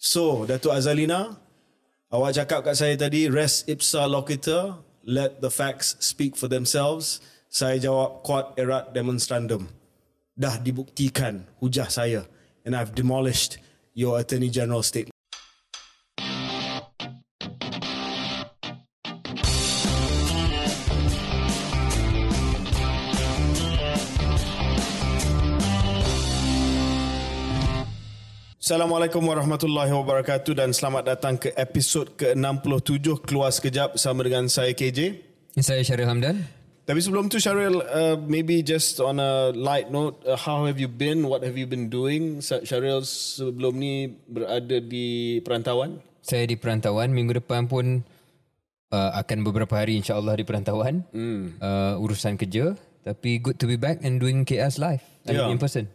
So, Datuk Azalina, awak cakap kat saya tadi, res ipsa loquitur, let the facts speak for themselves. Saya jawab, quod erat demonstrandum. Dah dibuktikan hujah saya. And I've demolished your Attorney General statement. Assalamualaikum warahmatullahi wabarakatuh dan selamat datang ke episod ke-67 Keluar Sekejap bersama dengan saya KJ. Saya Syaril Hamdan. Tapi sebelum tu Syaril, uh, maybe just on a light note, uh, how have you been? What have you been doing? Syaril sebelum ni berada di perantauan? Saya di perantauan. Minggu depan pun uh, akan beberapa hari insyaAllah di perantauan. Mm. Uh, urusan kerja. Tapi good to be back and doing KS live. Yeah. in person.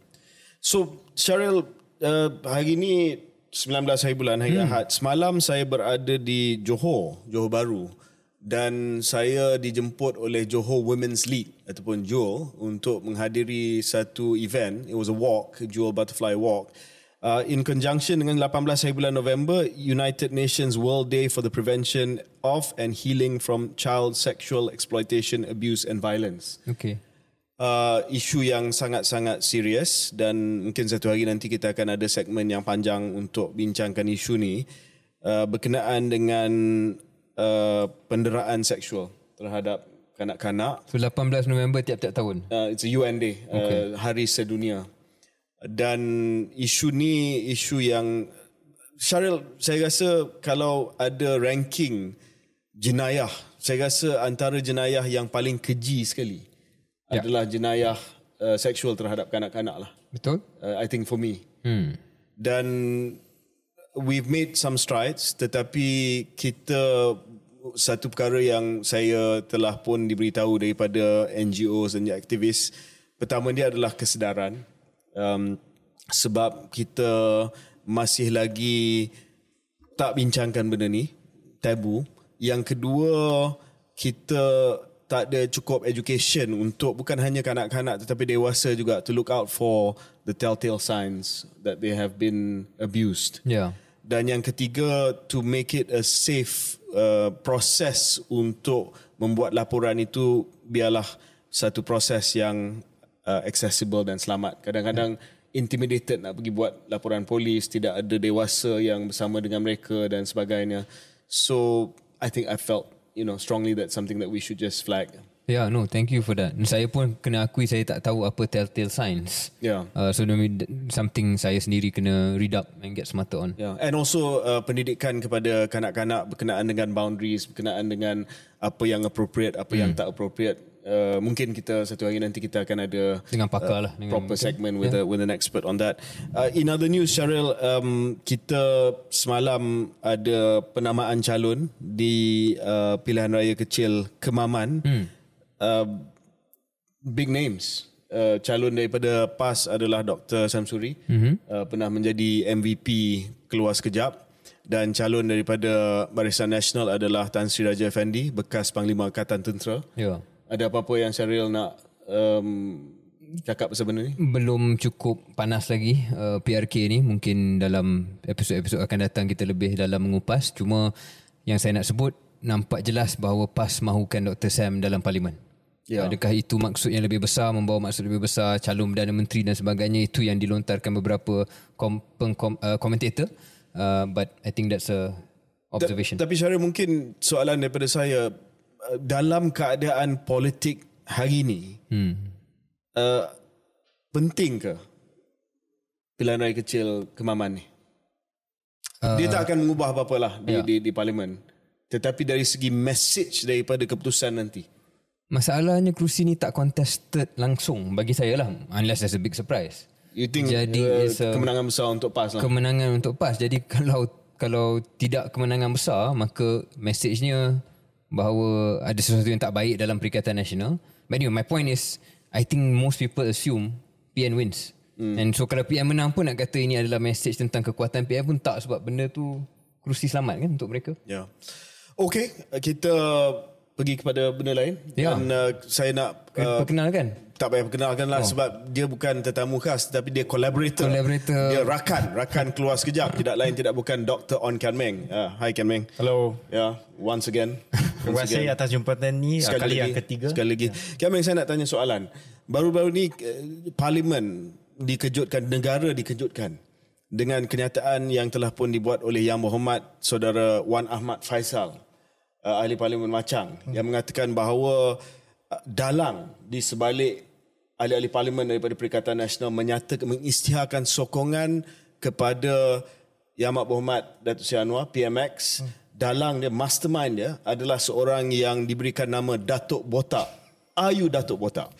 So Syaril, uh, hari ni 19 hari bulan hari hmm. Ahad. Semalam saya berada di Johor, Johor Baru dan saya dijemput oleh Johor Women's League ataupun JOL untuk menghadiri satu event. It was a walk, JOL Butterfly Walk. Uh, in conjunction dengan 18 hari bulan November, United Nations World Day for the Prevention of and Healing from Child Sexual Exploitation, Abuse and Violence. Okay. Uh, isu yang sangat-sangat serius dan mungkin satu hari nanti kita akan ada segmen yang panjang untuk bincangkan isu ni uh, berkenaan dengan uh, penderaan seksual terhadap kanak-kanak. So 18 November tiap-tiap tahun. Uh, it's a UN Day, uh, okay. uh, Hari Sedunia. Dan isu ni isu yang Syaril, saya rasa kalau ada ranking jenayah, saya rasa antara jenayah yang paling keji sekali ya. adalah jenayah uh, seksual terhadap kanak-kanak lah. Betul? Uh, I think for me. Hmm. Dan we've made some strides tetapi kita satu perkara yang saya telah pun diberitahu daripada NGOs dan aktivis pertama dia adalah kesedaran um, sebab kita masih lagi tak bincangkan benda ni tabu yang kedua kita tak ada cukup education untuk bukan hanya kanak-kanak tetapi dewasa juga to look out for the telltale signs that they have been abused. Yeah. Dan yang ketiga to make it a safe uh, proses untuk membuat laporan itu biarlah satu proses yang uh, accessible dan selamat. Kadang-kadang intimidated nak pergi buat laporan polis tidak ada dewasa yang bersama dengan mereka dan sebagainya. So i think i felt you know strongly that something that we should just flag Yeah, no, thank you for that. Saya pun kena akui saya tak tahu apa telltale signs. Yeah. Uh, so something saya sendiri kena read up and get smarter on. Yeah, and also uh, pendidikan kepada kanak-kanak berkenaan dengan boundaries, berkenaan dengan apa yang appropriate, apa hmm. yang tak appropriate. Uh, mungkin kita satu hari nanti kita akan ada dengan pakar uh, lah dengan proper segment with yeah. a, with an expert on that. Uh, in other news, Cheryl, um, kita semalam ada penamaan calon di uh, pilihan raya kecil Kemaman. Hmm uh, big names. Uh, calon daripada PAS adalah Dr. Samsuri. Mm-hmm. Uh, pernah menjadi MVP keluar sekejap. Dan calon daripada Barisan Nasional adalah Tan Sri Raja Effendi, bekas Panglima Angkatan Tentera. Ya. Ada apa-apa yang Syaril nak um, cakap pasal benda ni? Belum cukup panas lagi uh, PRK ni. Mungkin dalam episod-episod akan datang kita lebih dalam mengupas. Cuma yang saya nak sebut, nampak jelas bahawa PAS mahukan Dr. Sam dalam parlimen. Ya. Adakah itu maksud yang lebih besar, membawa maksud lebih besar, calon Perdana Menteri dan sebagainya, itu yang dilontarkan beberapa kom, pengkom, uh, komentator. Uh, but I think that's a observation. Ta- tapi Syarif mungkin soalan daripada saya, dalam keadaan politik hari ini, hmm. uh, penting ke pilihan raya kecil kemaman ni? Uh, Dia tak akan mengubah apa-apa lah di, yeah. di, di parlimen. Tetapi dari segi message daripada keputusan nanti, Masalahnya kerusi ni tak contested langsung bagi saya lah. Unless there's a big surprise. You think Jadi, uh, kemenangan besar untuk PAS lah? Kemenangan untuk PAS. Jadi kalau kalau tidak kemenangan besar, maka message-nya bahawa ada sesuatu yang tak baik dalam Perikatan Nasional. But anyway, my point is, I think most people assume PN wins. Hmm. And so kalau PN menang pun nak kata ini adalah message tentang kekuatan PN pun tak sebab benda tu kerusi selamat kan untuk mereka. Ya. Yeah. Okay, kita pergi kepada benda lain ya. dan uh, saya nak uh, perkenalkan tak payah perkenalkan lah oh. sebab dia bukan tetamu khas tapi dia collaborator. Collaborator. Dia rakan, rakan keluar sekejap. Tidak lain tidak bukan Dr. On Kian Meng. Uh, hi Kian Meng. Hello. Ya, yeah, once again. Terima kasih atas jumpuan ni sekali kali lagi, yang ketiga. Sekali lagi. Yeah. Meng saya nak tanya soalan. Baru-baru ni uh, parlimen dikejutkan, negara dikejutkan dengan kenyataan yang telah pun dibuat oleh Yang Berhormat Saudara Wan Ahmad Faisal, uh, ahli parlimen Macang hmm. yang mengatakan bahawa uh, dalang di sebalik ahli-ahli parlimen daripada Perikatan Nasional menyatakan mengisytiharkan sokongan kepada Yang Amat Berhormat Datuk Seri Anwar PMX hmm. Dalang dia mastermind dia adalah seorang yang diberikan nama Datuk Botak. Are you Datuk Botak?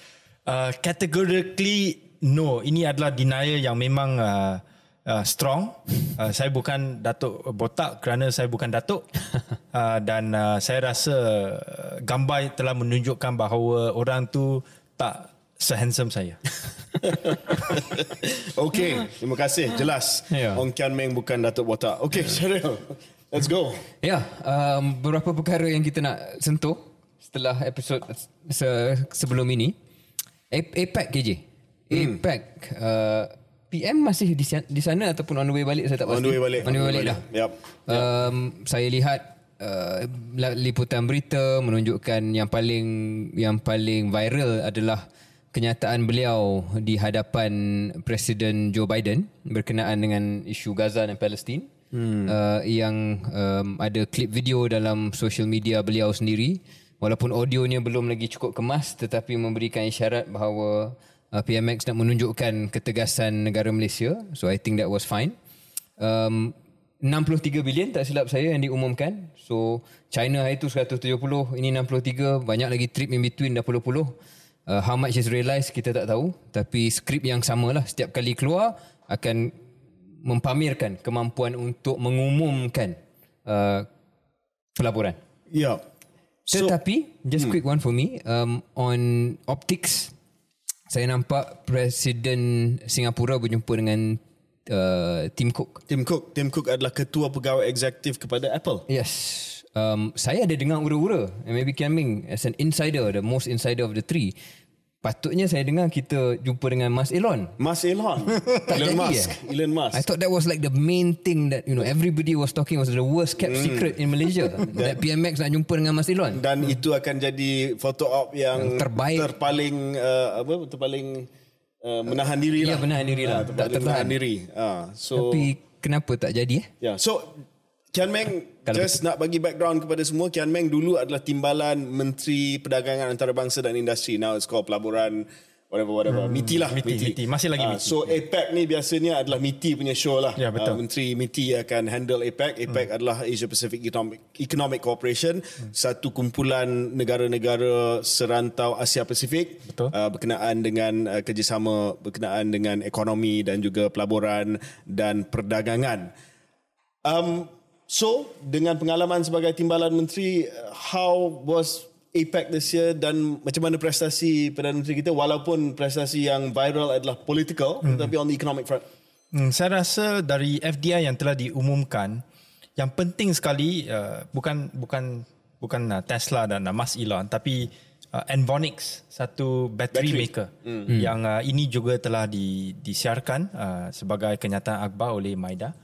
Uh, categorically no. Ini adalah denial yang memang uh, uh, strong. Uh, saya bukan Datuk Botak kerana saya bukan Datuk. Uh, dan uh, saya rasa gambar telah menunjukkan bahawa orang tu tak sehandsome saya. okay, terima kasih. Jelas. Yeah. Ong Kian Meng bukan Datuk Botak. Okay, yeah. Cheryl. Let's go. Ya, yeah, um, beberapa perkara yang kita nak sentuh setelah episod se- sebelum ini. APEC KJ. Hmm. APEC. Uh, PM masih di, di sana ataupun on the way balik saya tak pasti. On the way balik. On the way balik, balik dah. Yep. Um, saya lihat uh, liputan berita menunjukkan yang paling yang paling viral adalah kenyataan beliau di hadapan Presiden Joe Biden berkenaan dengan isu Gaza dan Palestin hmm. uh, yang um, ada klip video dalam social media beliau sendiri. Walaupun audionya belum lagi cukup kemas tetapi memberikan isyarat bahawa uh, PMX nak menunjukkan ketegasan negara Malaysia. So I think that was fine. Um, 63 bilion tak silap saya yang diumumkan. So China hari itu 170 ini 63 banyak lagi trip in between dah puluh-puluh uh, how much is realized kita tak tahu. Tapi skrip yang sama lah setiap kali keluar akan mempamerkan kemampuan untuk mengumumkan uh, pelaburan. Ya. Yeah. So, Tetapi just hmm. quick one for me um, on optics saya nampak Presiden Singapura berjumpa dengan uh, Tim Cook. Tim Cook, Tim Cook adalah ketua pegawai eksekutif kepada Apple. Yes um, saya ada dengar ura-ura maybe Kian as an insider the most insider of the three patutnya saya dengar kita jumpa dengan Mas Elon. Mas Elon. Elon Musk. eh? Elon Musk. I thought that was like the main thing that you know everybody was talking was the worst kept mm. secret in Malaysia. That PMX nak jumpa dengan Mas Elon. Dan hmm. itu akan jadi photo op yang, yang terbaik. terpaling uh, apa terpaling uh, menahan diri ya, lah. menahan diri lah. Uh, tak tertahan. diri. Uh, so tapi kenapa tak jadi eh? Yeah so Kian Meng Kalau just betul. nak bagi background kepada semua Kian Meng dulu adalah timbalan Menteri Perdagangan Antarabangsa dan Industri now it's called pelaburan whatever whatever hmm. MITI lah MITI, MITI. masih lagi uh, MITI so APEC ni biasanya adalah MITI punya show lah ya, betul. Uh, Menteri MITI akan handle APEC APEC hmm. adalah Asia Pacific Economic, Economic Cooperation hmm. satu kumpulan negara-negara serantau Asia Pasifik Uh, berkenaan dengan uh, kerjasama berkenaan dengan ekonomi dan juga pelaburan dan perdagangan um, So, dengan pengalaman sebagai timbalan menteri, how was APEC this year dan macam mana prestasi Perdana Menteri kita walaupun prestasi yang viral adalah political hmm. tetapi on the economic front? Hmm, saya rasa dari FDI yang telah diumumkan, yang penting sekali uh, bukan bukan bukan uh, Tesla dan uh, Mas Elon tapi uh, Envonix satu battery, battery. maker hmm. yang uh, ini juga telah di, disiarkan uh, sebagai kenyataan akhbar oleh Maida.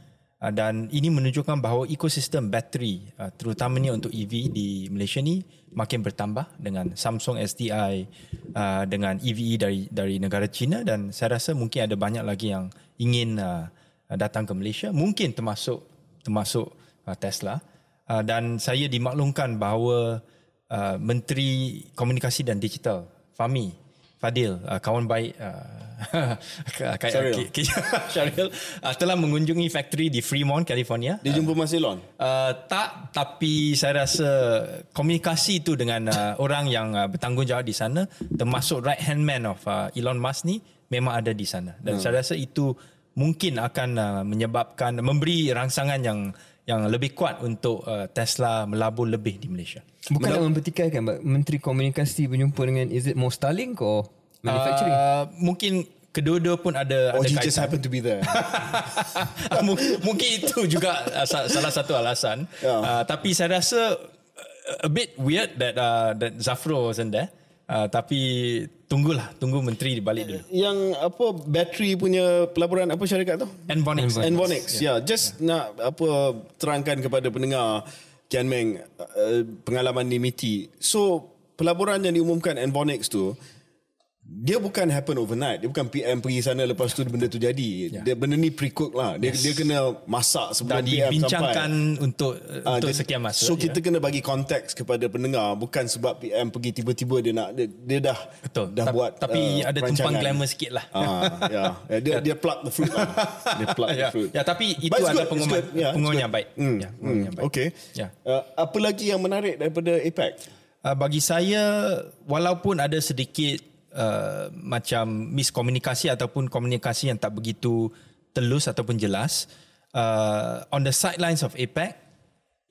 Ah, dan ini menunjukkan bahawa ekosistem bateri ah, terutamanya untuk EV di Malaysia ni makin bertambah dengan Samsung SDI ah, dengan EVE dari dari negara China dan saya rasa mungkin ada banyak lagi yang ingin datang ke Malaysia. Mungkin termasuk termasuk Tesla. Dan saya dimaklumkan bahawa Menteri Komunikasi dan Digital Fahmi Fadil kawan baik Syaril, Syaril uh, telah mengunjungi factory di Fremont, California. Dia jumpa Mas Elon? Uh, tak, tapi saya rasa komunikasi itu dengan uh, orang yang uh, bertanggungjawab di sana, termasuk right hand man of uh, Elon Musk ni, memang ada di sana. Dan hmm. saya rasa itu mungkin akan uh, menyebabkan, memberi rangsangan yang yang lebih kuat untuk uh, Tesla melabur lebih di Malaysia. Bukan nak mempertikaikan, Menteri Komunikasi berjumpa dengan, is it more Starlink or manufacturing? Uh, mungkin kedua-dua pun ada Or ada he kaitan. just happen to be there. mungkin itu juga uh, salah satu alasan. Yeah. Uh, tapi saya rasa uh, a bit weird that uh, that Zafro wasn't there. Uh, tapi tunggulah, tunggu menteri balik dulu. Yang apa bateri punya pelaburan apa syarikat tu? Envonix. Envonix. Ya, yeah. just nak apa terangkan kepada pendengar Kian Meng uh, pengalaman di MITI. So, pelaburan yang diumumkan Envonix tu dia bukan happen overnight. Dia bukan PM pergi sana lepas tu benda tu jadi. Yeah. Dia benda ni pre-cook lah. Dia yes. dia kena masak sebelum Dan PM sampai. dibincangkan untuk Ah, untuk dia- sekian masa. So ya. kita kena bagi konteks kepada pendengar bukan sebab PM pergi tiba-tiba dia nak dia, dia dah Betul. dah Ta- buat tapi uh, ada tumpang glamour sikit lah. Ah, ya. Yeah. Dia dia pluck the fruit lah. Dia pluck the ya. fruit. ya, tapi itu But adalah pengumuman. Yeah, pengumuman good. yang baik. Ya, pengumuman hmm, yang baik. Okay. Ya. Uh, apa lagi yang menarik daripada APEC? Uh, bagi saya walaupun ada sedikit uh, macam miskomunikasi ataupun komunikasi yang tak begitu telus ataupun jelas uh, on the sidelines of APEC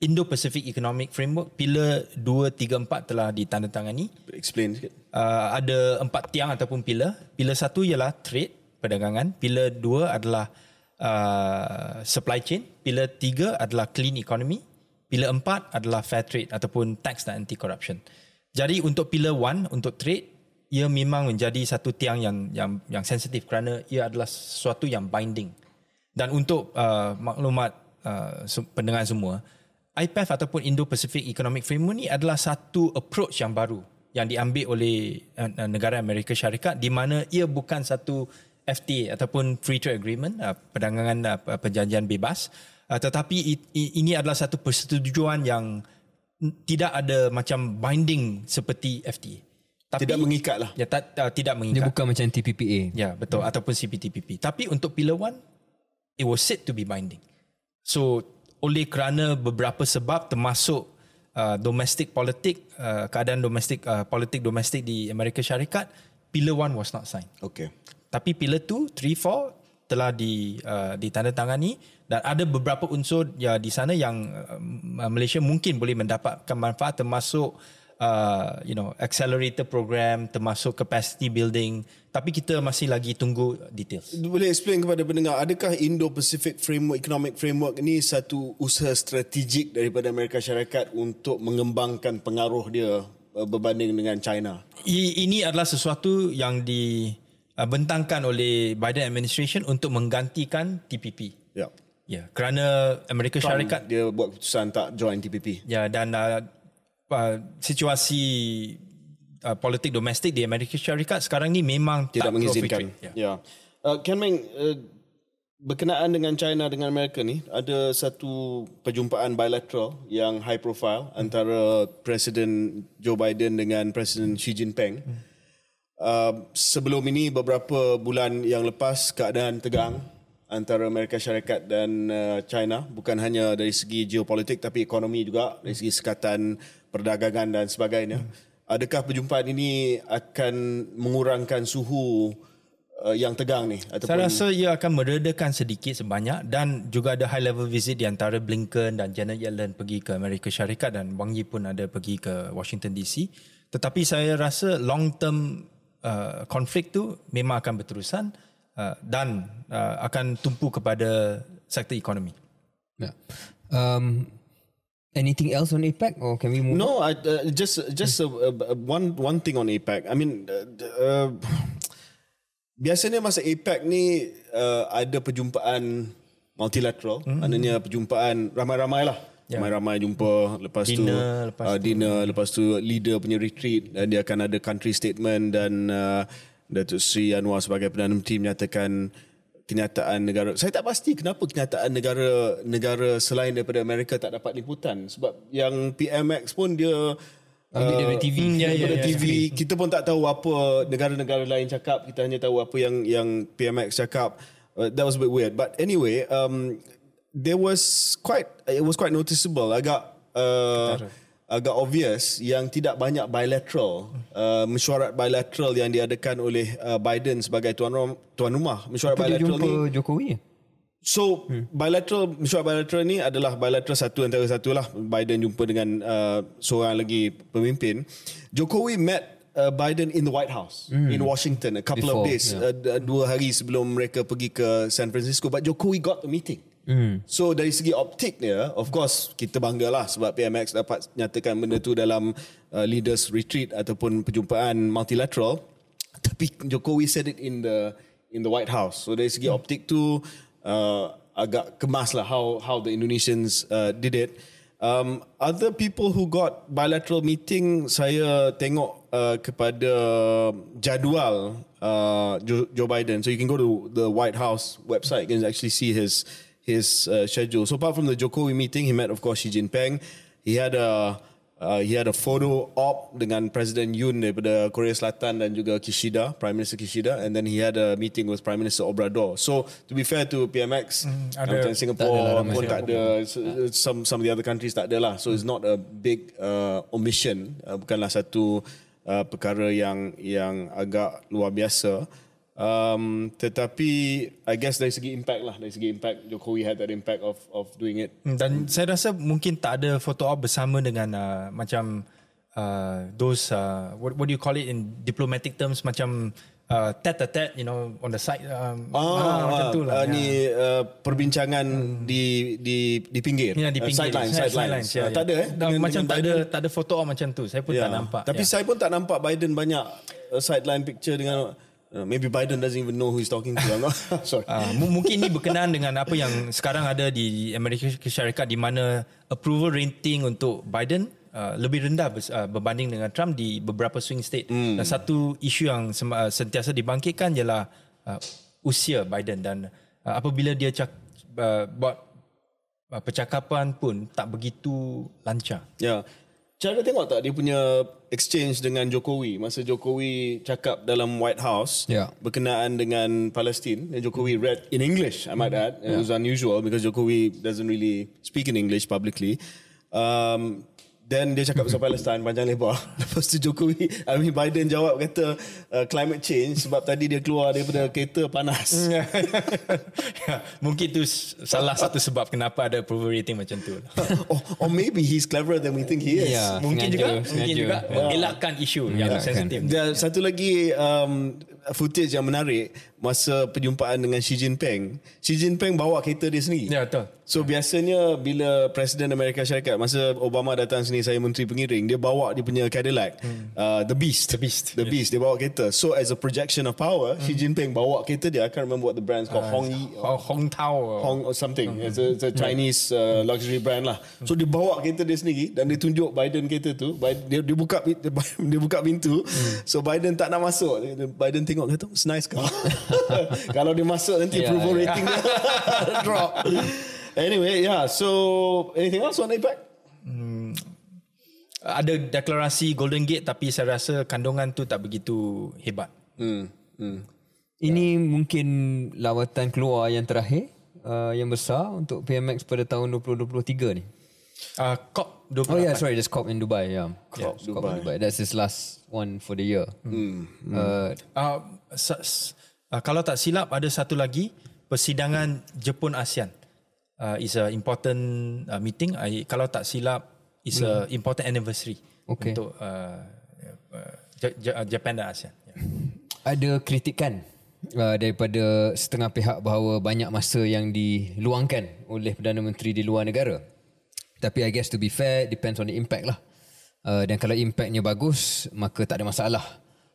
Indo-Pacific Economic Framework pilar 2 3 4 telah ditandatangani Explain sikit. uh, ada empat tiang ataupun pilar. Pilar satu ialah trade, perdagangan. Pilar dua adalah uh, supply chain. Pilar tiga adalah clean economy. Pilar empat adalah fair trade ataupun tax dan anti-corruption. Jadi untuk pilar one, untuk trade, ia memang menjadi satu tiang yang yang yang sensitif kerana ia adalah sesuatu yang binding. Dan untuk uh, maklumat uh, pendengar semua, IPEF ataupun Indo-Pacific Economic Framework ni adalah satu approach yang baru yang diambil oleh uh, negara Amerika Syarikat di mana ia bukan satu FTA ataupun Free Trade Agreement, uh, perdagangan uh, perjanjian bebas, uh, tetapi i- i- ini adalah satu persetujuan yang tidak ada macam binding seperti FTA. Tapi, Tidak mengikat lah. Ya, tak, uh, tidak Dia mengikat. bukan macam TPPA. Ya, betul. Hmm. Ataupun CPTPP. Tapi untuk Pillar 1, it was said to be binding. So, oleh kerana beberapa sebab termasuk uh, domestic politik, uh, keadaan domestik uh, politik domestik di Amerika Syarikat, Pillar 1 was not signed. Okay. Tapi Pillar 2, 3, 4 telah di uh, ditandatangani dan ada beberapa unsur ya di sana yang uh, Malaysia mungkin boleh mendapatkan manfaat termasuk uh, you know accelerator program termasuk capacity building tapi kita masih lagi tunggu details. Boleh explain kepada pendengar, adakah Indo-Pacific Framework Economic Framework ini satu usaha strategik daripada Amerika Syarikat untuk mengembangkan pengaruh dia uh, berbanding dengan China? I, ini adalah sesuatu yang dibentangkan oleh Biden administration untuk menggantikan TPP. Ya. Ya, kerana Amerika Trump, Syarikat dia buat keputusan tak join TPP. Ya dan uh, uh, situasi uh, politik domestik di Amerika Syarikat sekarang ni memang Tidak tak mengizinkan. Ya. ya. Uh, Ken Meng, uh, berkenaan dengan China dengan Amerika ni, ada satu perjumpaan bilateral yang high profile hmm. antara Presiden Joe Biden dengan Presiden Xi Jinping. Hmm. Uh, sebelum ini beberapa bulan yang lepas keadaan tegang antara Amerika Syarikat dan uh, China bukan hanya dari segi geopolitik tapi ekonomi juga dari segi sekatan perdagangan dan sebagainya. Adakah perjumpaan ini akan mengurangkan suhu uh, yang tegang ni Saya ataupun rasa ia akan meredakan sedikit sebanyak dan juga ada high level visit di antara Blinken dan Janet Yellen pergi ke Amerika Syarikat dan Wang Yi pun ada pergi ke Washington DC. Tetapi saya rasa long term uh, konflik tu memang akan berterusan uh, dan uh, akan tumpu kepada sektor ekonomi. Yeah. Um, anything else on APEC or can we move? No, I, uh, just just uh, uh, one one thing on APEC. I mean, uh, uh, biasanya masa APEC ni uh, ada perjumpaan multilateral, mm-hmm. maknanya perjumpaan ramai-ramai lah. Ya. Ramai-ramai jumpa lepas tu Dinner, lepas uh, tu. dinner lepas tu leader punya retreat dan dia akan ada country statement dan uh, Datuk Seri Anwar sebagai Perdana Menteri menyatakan kenyataan negara. Saya tak pasti kenapa kenyataan negara negara selain daripada Amerika tak dapat liputan. Sebab yang PMX pun dia Ambil uh, dari TV. Ya, ya, ya. TV kita pun tak tahu apa negara-negara lain cakap. Kita hanya tahu apa yang yang PMX cakap. Uh, that was a bit weird. But anyway um there was quite it was quite noticeable. Agak uh, agak obvious yang tidak banyak bilateral uh, mesyuarat bilateral yang diadakan oleh uh, Biden sebagai tuan rumah, tuan rumah mesyuarat Apa dia bilateral jumpa ni Jokowi? So hmm. bilateral mesyuarat bilateral ni adalah bilateral satu antara satu lah Biden jumpa dengan uh, seorang lagi pemimpin. Jokowi met uh, Biden in the White House hmm. in Washington a couple Before, of days yeah. uh, dua hari sebelum mereka pergi ke San Francisco but Jokowi got the meeting. Hmm. So dari segi optik dia of course kita banggalah sebab PMX dapat nyatakan benda tu dalam uh, leaders retreat ataupun perjumpaan multilateral tapi Jokowi said it in the in the White House. So dari segi optik tu uh, agak kemas lah how how the Indonesians uh, did it. Um, other people who got bilateral meeting, saya tengok uh, kepada jadual uh, Joe, Joe Biden. So you can go to the White House website and actually see his his uh, schedule. So apart from the Jokowi meeting, he met of course Xi Jinping. He had a uh, he had a photo op dengan Presiden Yoon daripada Korea Selatan dan juga Kishida, Prime Minister Kishida, and then he had a meeting with Prime Minister Obrador. So to be fair to PMX, mm, ada- macam Singapore tak ada pun tak ada, some some of the other countries tak ada lah. So it's not a big uh, omission, uh, bukanlah satu uh, perkara yang yang agak luar biasa. Um, tetapi I guess dari segi impact lah, dari segi impact Jokowi had that impact of of doing it. Hmm, Dan saya rasa mungkin tak ada photo op bersama dengan uh, macam uh, those uh, what, what do you call it in diplomatic terms macam uh, tete a tete you know on the side um, Ah, macam tu lah. uh, ni uh, perbincangan di di di pinggir. Ya, di Uh, pinggir. sidelines, Side- sidelines. ya, Uh, ya. tak ada eh. Dengan- macam dengan tak ada Biden. tak ada photo op macam tu. Saya pun Ya. tak nampak. Tapi ya. saya pun tak nampak Biden banyak uh, sideline picture dengan uh, maybe Biden doesn't even know who he's talking to. I'm not, sorry. Uh, mu- mungkin ini berkenaan dengan apa yang sekarang ada di Amerika Syarikat di mana approval rating untuk Biden uh, lebih rendah bers- uh, berbanding dengan Trump di beberapa swing state. Hmm. Dan satu isu yang sem- uh, sentiasa dibangkitkan ialah uh, usia Biden dan uh, apabila dia cak, uh, buat uh, percakapan pun tak begitu lancar. Ya. Cara tengok tak dia punya exchange dengan Jokowi? Masa Jokowi cakap dalam White House Ya. berkenaan dengan Palestin dan Jokowi read in English I might add. It was unusual because Jokowi doesn't really speak in English publicly. Um, then dia cakap pasal Palestin panjang lebar lepas tu Jokowi I mean Biden jawab kata uh, climate change sebab tadi dia keluar daripada kereta panas Ya, Mungkin itu s- salah satu sebab kenapa ada approval rating macam tu. or, or maybe he's cleverer than we think he is Ya. mungkin sengaja, juga mungkin sengaja. juga Ya. mengelakkan isu yang Mengelakkan. sensitif. Dan satu lagi um, footage yang menarik masa perjumpaan dengan Xi Jinping. Xi Jinping bawa kereta dia sendiri. Ya betul. So biasanya bila Presiden Amerika Syarikat masa Obama datang sini saya menteri pengiring dia bawa dia punya Cadillac hmm. uh, the Beast The Beast, the Beast dia bawa kereta so as a projection of power Xi Jinping bawa kereta dia I can't remember what the brand's called Hong Yi Hong, Hong Tao. Hong or something. It's a, it's a Chinese uh, luxury brand lah. So dia bawa kereta dia sendiri dan dia tunjuk Biden kereta tu. Biden, dia, dia buka dia buka pintu. So Biden tak nak masuk. Biden tengok kata, it's nice car. Kalau dia masuk nanti Yeah, approval yeah. rating dia drop. Anyway, yeah. So anything else on APEC? Ada deklarasi Golden Gate tapi saya rasa kandungan tu tak begitu hebat. Hmm. Hmm. Ini mungkin lawatan keluar yang terakhir uh, yang besar untuk PMX pada tahun 2023 ni. Uh, COP 28. Oh yeah, sorry, there's COP in Dubai. Yeah, COP, Yeah, COP in Dubai. That's his last one for the year. Hmm. Uh, Uh, sa- s- uh, kalau tak silap ada satu lagi persidangan Jepun ASEAN. Uh, is a important uh, meeting. I, kalau tak silap is a important anniversary Okay. untuk uh, uh, J- Japan dan ASEAN. Yeah. ada kritikan uh, daripada setengah pihak bahawa banyak masa yang diluangkan oleh Perdana Menteri di luar negara. Tapi I guess to be fair, depends on the impact lah. Uh, dan kalau impactnya bagus, maka tak ada masalah.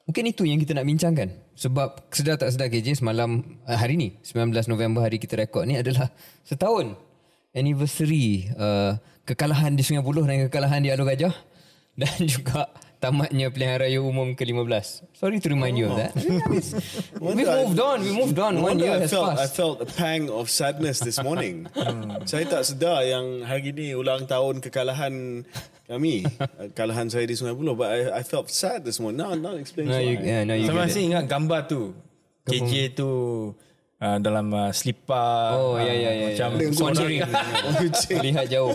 Mungkin itu yang kita nak bincangkan. Sebab sedar tak sedar KJ semalam uh, hari ni, 19 November hari kita rekod ni adalah setahun anniversary uh, kekalahan di Sungai Buloh dan kekalahan di Alor Gajah dan juga tamatnya pilihan raya umum ke-15. Sorry to remind you of that. we moved on, we moved on. One year I has felt I passed. felt a pang of sadness this morning. saya tak sedar yang hari ni ulang tahun kekalahan kami, kekalahan saya di Sungai Buloh. But I, I felt sad this morning. Now, now explain No, why. you, yeah, no, you Saya get masih it. ingat gambar tu. KJ tu uh, dalam uh, slipper. Oh, ya, ya, ya. Macam ya. Conjuring. Kucing. Lihat jauh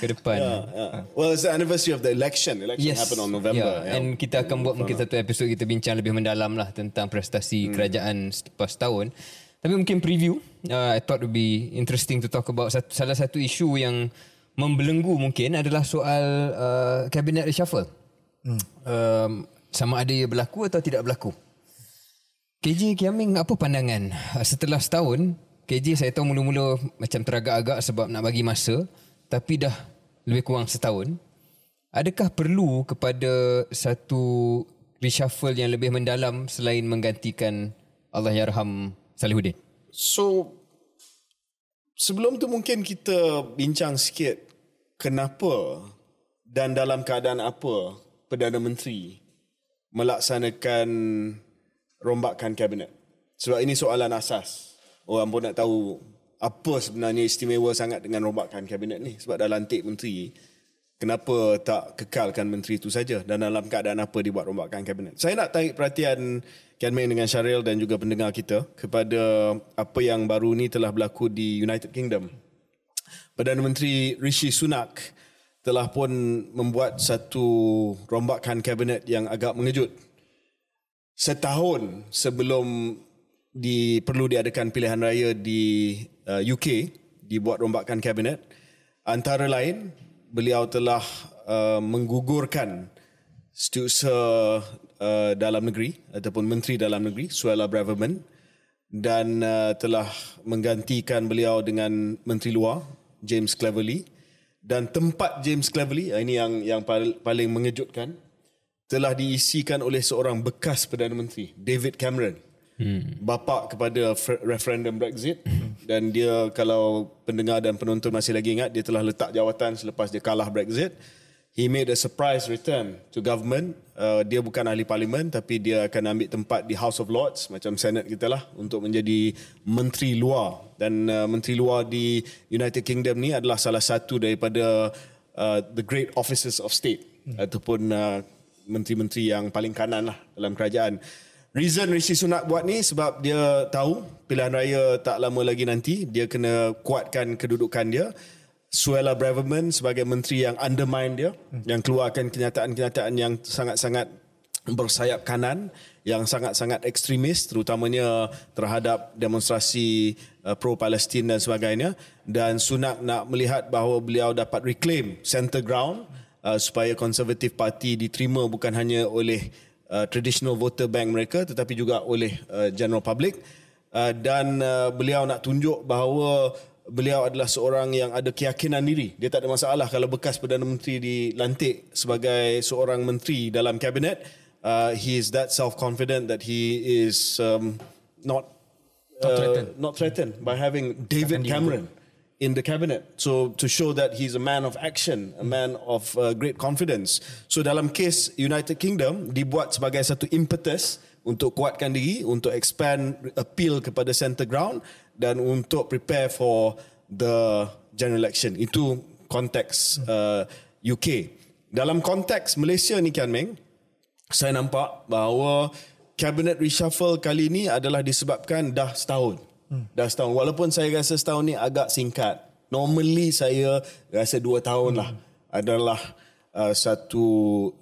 ke depan. Yeah, yeah. Well, it's the anniversary of the election. Election happened on November. Yeah. yeah. And kita akan buat mungkin satu episod kita bincang lebih mendalam lah tentang prestasi hmm. kerajaan selepas tahun. Tapi mungkin preview, uh, I thought would be interesting to talk about satu, salah satu isu yang membelenggu mungkin adalah soal uh, cabinet reshuffle. Hmm. Um, sama ada ia berlaku atau tidak berlaku. KJ Kiaming apa pandangan Uh, setelah setahun KJ saya tahu mula-mula macam teragak-agak sebab nak bagi masa tapi dah lebih kurang setahun adakah perlu kepada satu reshuffle yang lebih mendalam selain menggantikan Allahyarham Salihuddin? So sebelum tu mungkin kita bincang sikit kenapa dan dalam keadaan apa Perdana Menteri melaksanakan rombakan kabinet. Sebab ini soalan asas. Orang pun nak tahu apa sebenarnya istimewa sangat dengan rombakan kabinet ni. Sebab dah lantik menteri, kenapa tak kekalkan menteri itu saja dan dalam keadaan apa dibuat rombakan kabinet. Saya nak tarik perhatian Kian Meng dengan Syaril dan juga pendengar kita kepada apa yang baru ni telah berlaku di United Kingdom. Perdana Menteri Rishi Sunak telah pun membuat satu rombakan kabinet yang agak mengejut. Setahun sebelum di perlu diadakan pilihan raya di uh, UK dibuat rombakan kabinet antara lain beliau telah uh, menggugurkan setiausaha uh, dalam negeri ataupun menteri dalam negeri Suella Braverman dan uh, telah menggantikan beliau dengan menteri luar James Cleverly dan tempat James Cleverly uh, ini yang yang paling mengejutkan telah diisikan oleh seorang bekas perdana menteri David Cameron. Hmm. bapa kepada referendum Brexit. Dan dia kalau pendengar dan penonton masih lagi ingat dia telah letak jawatan selepas dia kalah Brexit. He made a surprise return to government. Uh, dia bukan ahli parlimen tapi dia akan ambil tempat di House of Lords macam Senate kita lah untuk menjadi menteri luar. Dan uh, menteri luar di United Kingdom ni adalah salah satu daripada uh, the great officers of state. Hmm. ataupun uh, menteri-menteri yang paling kanan lah dalam kerajaan Reason Rishi Sunak buat ni sebab dia tahu pilihan raya tak lama lagi nanti. Dia kena kuatkan kedudukan dia. Suella Braverman sebagai menteri yang undermine dia. Hmm. Yang keluarkan kenyataan-kenyataan yang sangat-sangat bersayap kanan. Yang sangat-sangat ekstremis terutamanya terhadap demonstrasi uh, pro-Palestin dan sebagainya. Dan Sunak nak melihat bahawa beliau dapat reclaim center ground uh, supaya Conservative Party diterima bukan hanya oleh uh, traditional voter bank mereka tetapi juga oleh uh, general public. Uh, dan uh, beliau nak tunjuk bahawa beliau adalah seorang yang ada keyakinan diri. Dia tak ada masalah kalau bekas perdana menteri dilantik sebagai seorang menteri dalam kabinet. Uh, he is that self confident that he is um, not not threatened. Uh, not threatened by having David Cameron in the cabinet. So to show that he's a man of action, a man of uh, great confidence. So dalam case United Kingdom dibuat sebagai satu impetus untuk kuatkan diri, untuk expand appeal kepada center ground dan untuk prepare for the general election. Itu konteks uh, UK. Dalam konteks Malaysia ni Kian Meng, saya nampak bahawa cabinet reshuffle kali ini adalah disebabkan dah setahun Hmm. Dah setahun. Walaupun saya rasa setahun ni agak singkat. Normally saya rasa dua tahun lah hmm. adalah uh, satu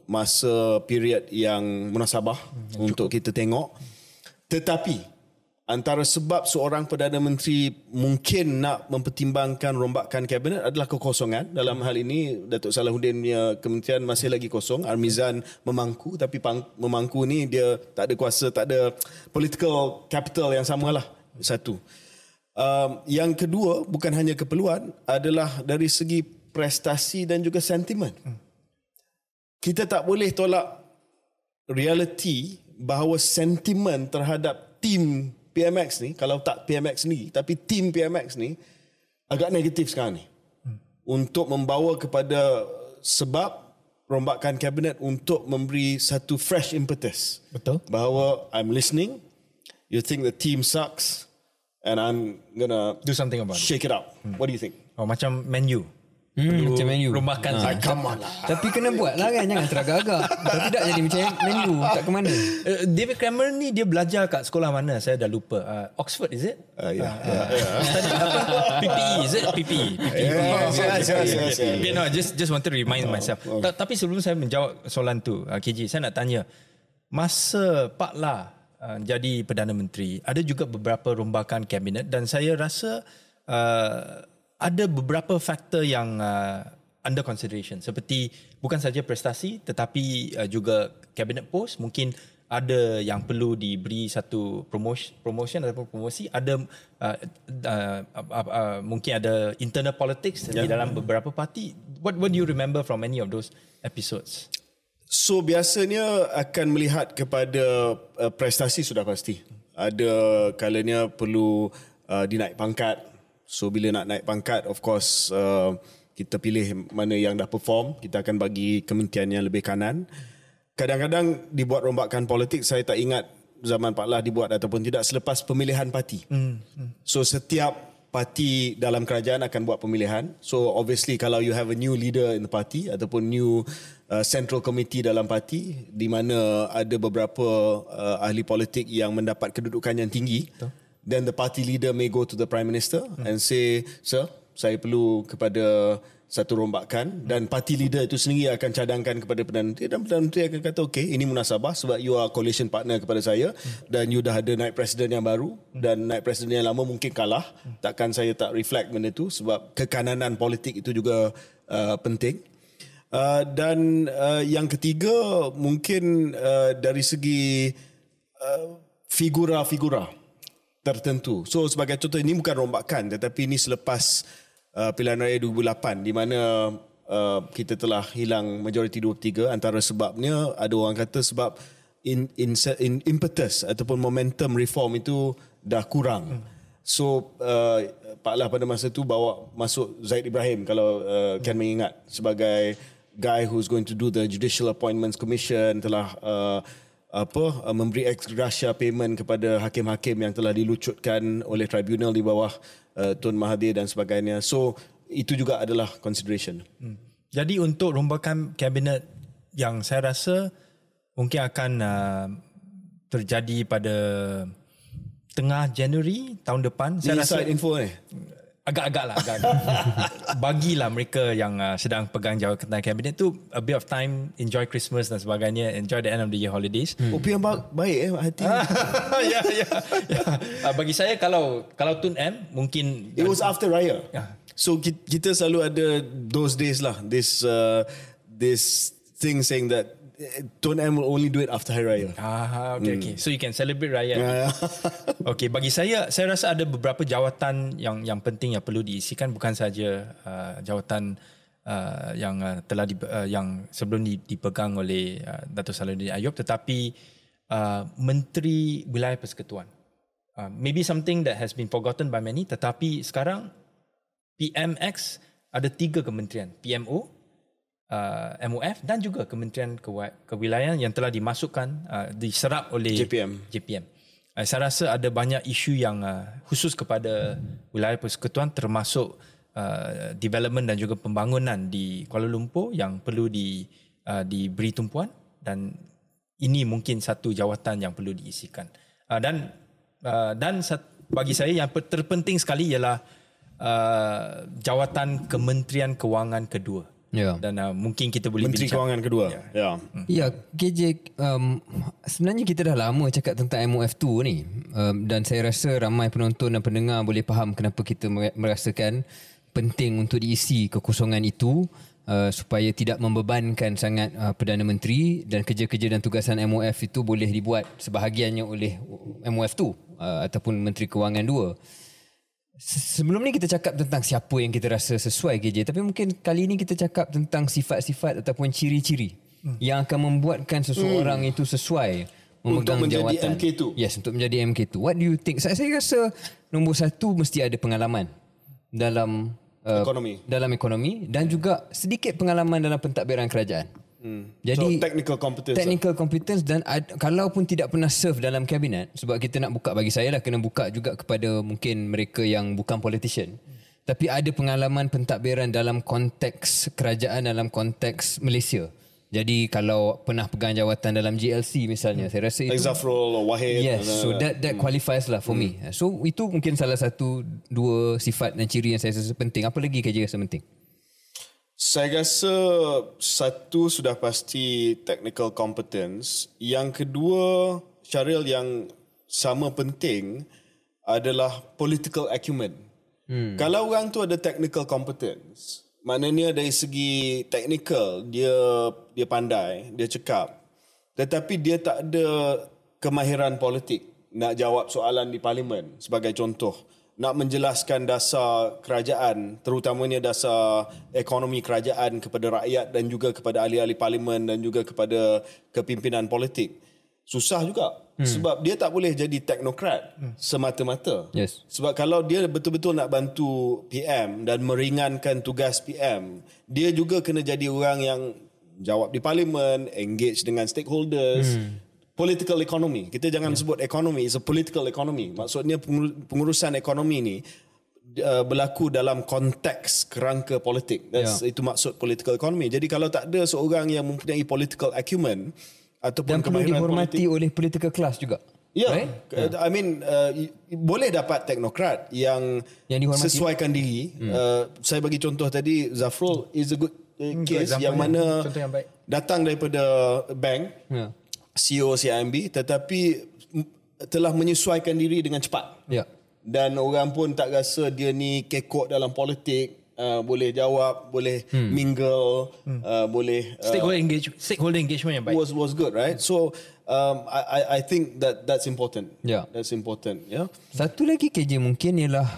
masa period yang munasabah hmm, untuk kita tengok. Tetapi antara sebab seorang Perdana Menteri mungkin nak mempertimbangkan rombakan kabinet adalah kekosongan. Dalam hal ini Datuk Salahuddin punya kementerian masih lagi kosong. Armizan memangku tapi memangku ni dia tak ada kuasa, tak ada political capital yang samalah satu. Um, yang kedua bukan hanya keperluan adalah dari segi prestasi dan juga sentimen. Kita tak boleh tolak reality bahawa sentimen terhadap tim PMX ni kalau tak PMX ni tapi tim PMX ni agak negatif sekarang ni. Untuk membawa kepada sebab rombakan kabinet untuk memberi satu fresh impetus. Betul. Bahawa I'm listening. You think the team sucks and I'm gonna do something about shake it, up. Hmm. What do you think? Oh, macam menu. Hmm, macam menu. Rumahkan ha, ah, come on lah. Tapi kena buat lah kan. Jangan teragak-agak. Kalau tidak jadi macam menu. Tak ke mana. Uh, David Cameron ni dia belajar kat sekolah mana? Saya dah lupa. Uh, Oxford is it? Uh, yeah. Uh, yeah, yeah. Study apa? PPE is it? PPE. Yes, yes, yes, yes, Okay, no, just just want to remind oh, myself. Oh. Tapi sebelum saya menjawab soalan tu, uh, KJ, saya nak tanya. Masa Pak La Uh, jadi Perdana Menteri, ada juga beberapa rombakan kabinet dan saya rasa uh, ada beberapa faktor yang uh, under consideration. Seperti bukan saja prestasi tetapi uh, juga cabinet post mungkin ada yang perlu diberi satu promotion promotion ataupun promosi. Ada uh, uh, uh, uh, mungkin ada internal politics yeah. di dalam beberapa parti. What what do you remember from any of those episodes So biasanya akan melihat kepada uh, prestasi sudah pasti. Ada kalanya perlu uh, dinaik pangkat. So bila nak naik pangkat of course uh, kita pilih mana yang dah perform, kita akan bagi kementerian yang lebih kanan. Kadang-kadang dibuat rombakan politik saya tak ingat zaman Pak Lah dibuat ataupun tidak selepas pemilihan parti. Hmm. So setiap parti dalam kerajaan akan buat pemilihan. So obviously kalau you have a new leader in the party ataupun new uh, central committee dalam parti di mana ada beberapa uh, ahli politik yang mendapat kedudukan yang tinggi, Betul. then the party leader may go to the prime minister hmm. and say, "Sir, saya perlu kepada satu rombakan dan parti leader itu sendiri akan cadangkan kepada Perdana Menteri dan Perdana Menteri akan kata okey ini munasabah sebab you are coalition partner kepada saya dan you dah ada naik presiden yang baru dan naik presiden yang lama mungkin kalah takkan saya tak reflect benda itu sebab kekananan politik itu juga uh, penting uh, dan uh, yang ketiga mungkin uh, dari segi uh, figura-figura tertentu. So sebagai contoh ini bukan rombakan tetapi ini selepas uh, pilihan raya 2008 di mana uh, kita telah hilang majoriti 23 antara sebabnya ada orang kata sebab in, in, in impetus ataupun momentum reform itu dah kurang. So uh, Pak Lah pada masa tu bawa masuk Zaid Ibrahim kalau uh, kan mengingat sebagai guy who's going to do the Judicial Appointments Commission telah uh, apa uh, memberi ex gratia payment kepada hakim-hakim yang telah dilucutkan oleh tribunal di bawah uh, Tun Mahathir dan sebagainya. So itu juga adalah consideration. Hmm. Jadi untuk rombakan kabinet yang saya rasa mungkin akan uh, terjadi pada tengah Januari tahun depan. Saya rasa info ni. Agak-agak lah. Agak Bagilah mereka yang uh, sedang pegang jawatan kabinet tu a bit of time, enjoy Christmas dan sebagainya, enjoy the end of the year holidays. Hmm. Yang ba- baik eh hati. ya, ya. ya. Uh, bagi saya kalau kalau Tun M mungkin... It was after Raya. Yeah. So kita selalu ada those days lah. This uh, this thing saying that Tun M will only do it after Hari Raya. Ah, okay, hmm. okay. So you can celebrate Raya. Yeah. okay, bagi saya, saya rasa ada beberapa jawatan yang yang penting yang perlu diisikan bukan saja uh, jawatan uh, yang uh, telah di, uh, yang sebelum di, dipegang oleh uh, Datuk Salahuddin Ayub, tetapi uh, Menteri Wilayah Persekutuan. Uh, maybe something that has been forgotten by many, tetapi sekarang PMX ada tiga kementerian, PMO, uh, MOF dan juga Kementerian Kewilayahan yang telah dimasukkan uh, diserap oleh JPM. JPM. Uh, saya rasa ada banyak isu yang uh, khusus kepada wilayah persekutuan termasuk uh, development dan juga pembangunan di Kuala Lumpur yang perlu di uh, diberi tumpuan dan ini mungkin satu jawatan yang perlu diisikan. Uh, dan uh, dan bagi saya yang terpenting sekali ialah uh, jawatan Kementerian Kewangan kedua. Yeah. Dan uh, mungkin kita boleh Menteri bincang. Kewangan kedua. Ya. Ya, ya KJ um, sebenarnya kita dah lama cakap tentang MOF2 ni. Um, dan saya rasa ramai penonton dan pendengar boleh faham kenapa kita merasakan penting untuk diisi kekosongan itu uh, supaya tidak membebankan sangat uh, Perdana Menteri dan kerja-kerja dan tugasan MOF itu boleh dibuat sebahagiannya oleh MOF2 uh, ataupun Menteri Kewangan 2. Sebelum ni kita cakap tentang siapa yang kita rasa sesuai KJ tapi mungkin kali ini kita cakap tentang sifat-sifat ataupun ciri-ciri hmm. yang akan membuatkan seseorang hmm. itu sesuai memegang untuk menjadi jawatan. MK2. Yes, untuk menjadi MK2. What do you think? Saya, saya rasa nombor satu mesti ada pengalaman dalam uh, ekonomi. dalam ekonomi dan juga sedikit pengalaman dalam pentadbiran kerajaan. Hmm. Jadi so, technical competence. Technical lah. competence dan ad, kalau pun tidak pernah serve dalam kabinet sebab kita nak buka bagi saya lah kena buka juga kepada mungkin mereka yang bukan politician. Hmm. Tapi ada pengalaman pentadbiran dalam konteks kerajaan dalam konteks Malaysia. Jadi kalau pernah pegang jawatan dalam GLC misalnya, hmm. saya rasa itu Zafrul or Wahid. Yes, so that that hmm. qualifies lah for hmm. me. So itu mungkin salah satu dua sifat dan ciri yang saya rasa penting. Apa lagi kerja rasa penting? Saya rasa satu sudah pasti technical competence. Yang kedua, Syaril yang sama penting adalah political acumen. Hmm. Kalau orang tu ada technical competence, maknanya dari segi technical dia dia pandai, dia cekap. Tetapi dia tak ada kemahiran politik nak jawab soalan di parlimen sebagai contoh nak menjelaskan dasar kerajaan terutamanya dasar ekonomi kerajaan kepada rakyat dan juga kepada ahli-ahli parlimen dan juga kepada kepimpinan politik susah juga hmm. sebab dia tak boleh jadi teknokrat hmm. semata-mata Yes. sebab kalau dia betul-betul nak bantu PM dan meringankan tugas PM dia juga kena jadi orang yang jawab di parlimen engage dengan stakeholders hmm political economy. Kita jangan yeah. sebut economy, it's a political economy. Maksudnya pengur- pengurusan ekonomi ni uh, berlaku dalam konteks kerangka politik. That's, yeah. Itu maksud political economy. Jadi kalau tak ada seorang yang mempunyai political acumen ataupun Dan perlu kemahiran dihormati politik, oleh political class juga. Ya, Right? yeah. I mean uh, boleh dapat teknokrat yang, Yang dihormati. sesuaikan diri. Hmm. Uh, saya bagi contoh tadi Zafrul is a good uh, case example yang yang- mana contoh yang baik. datang daripada bank Ya. CEO CIMB tetapi telah menyesuaikan diri dengan cepat. Ya. Dan orang pun tak rasa dia ni kekok dalam politik, uh, boleh jawab, boleh hmm. mingle, hmm. Uh, boleh uh, Stakeholder engagement, stakeholder engagement yang baik. was was good, right? So um, I I I think that that's important. Yeah. That's important, yeah. Satu lagi KJ mungkin ialah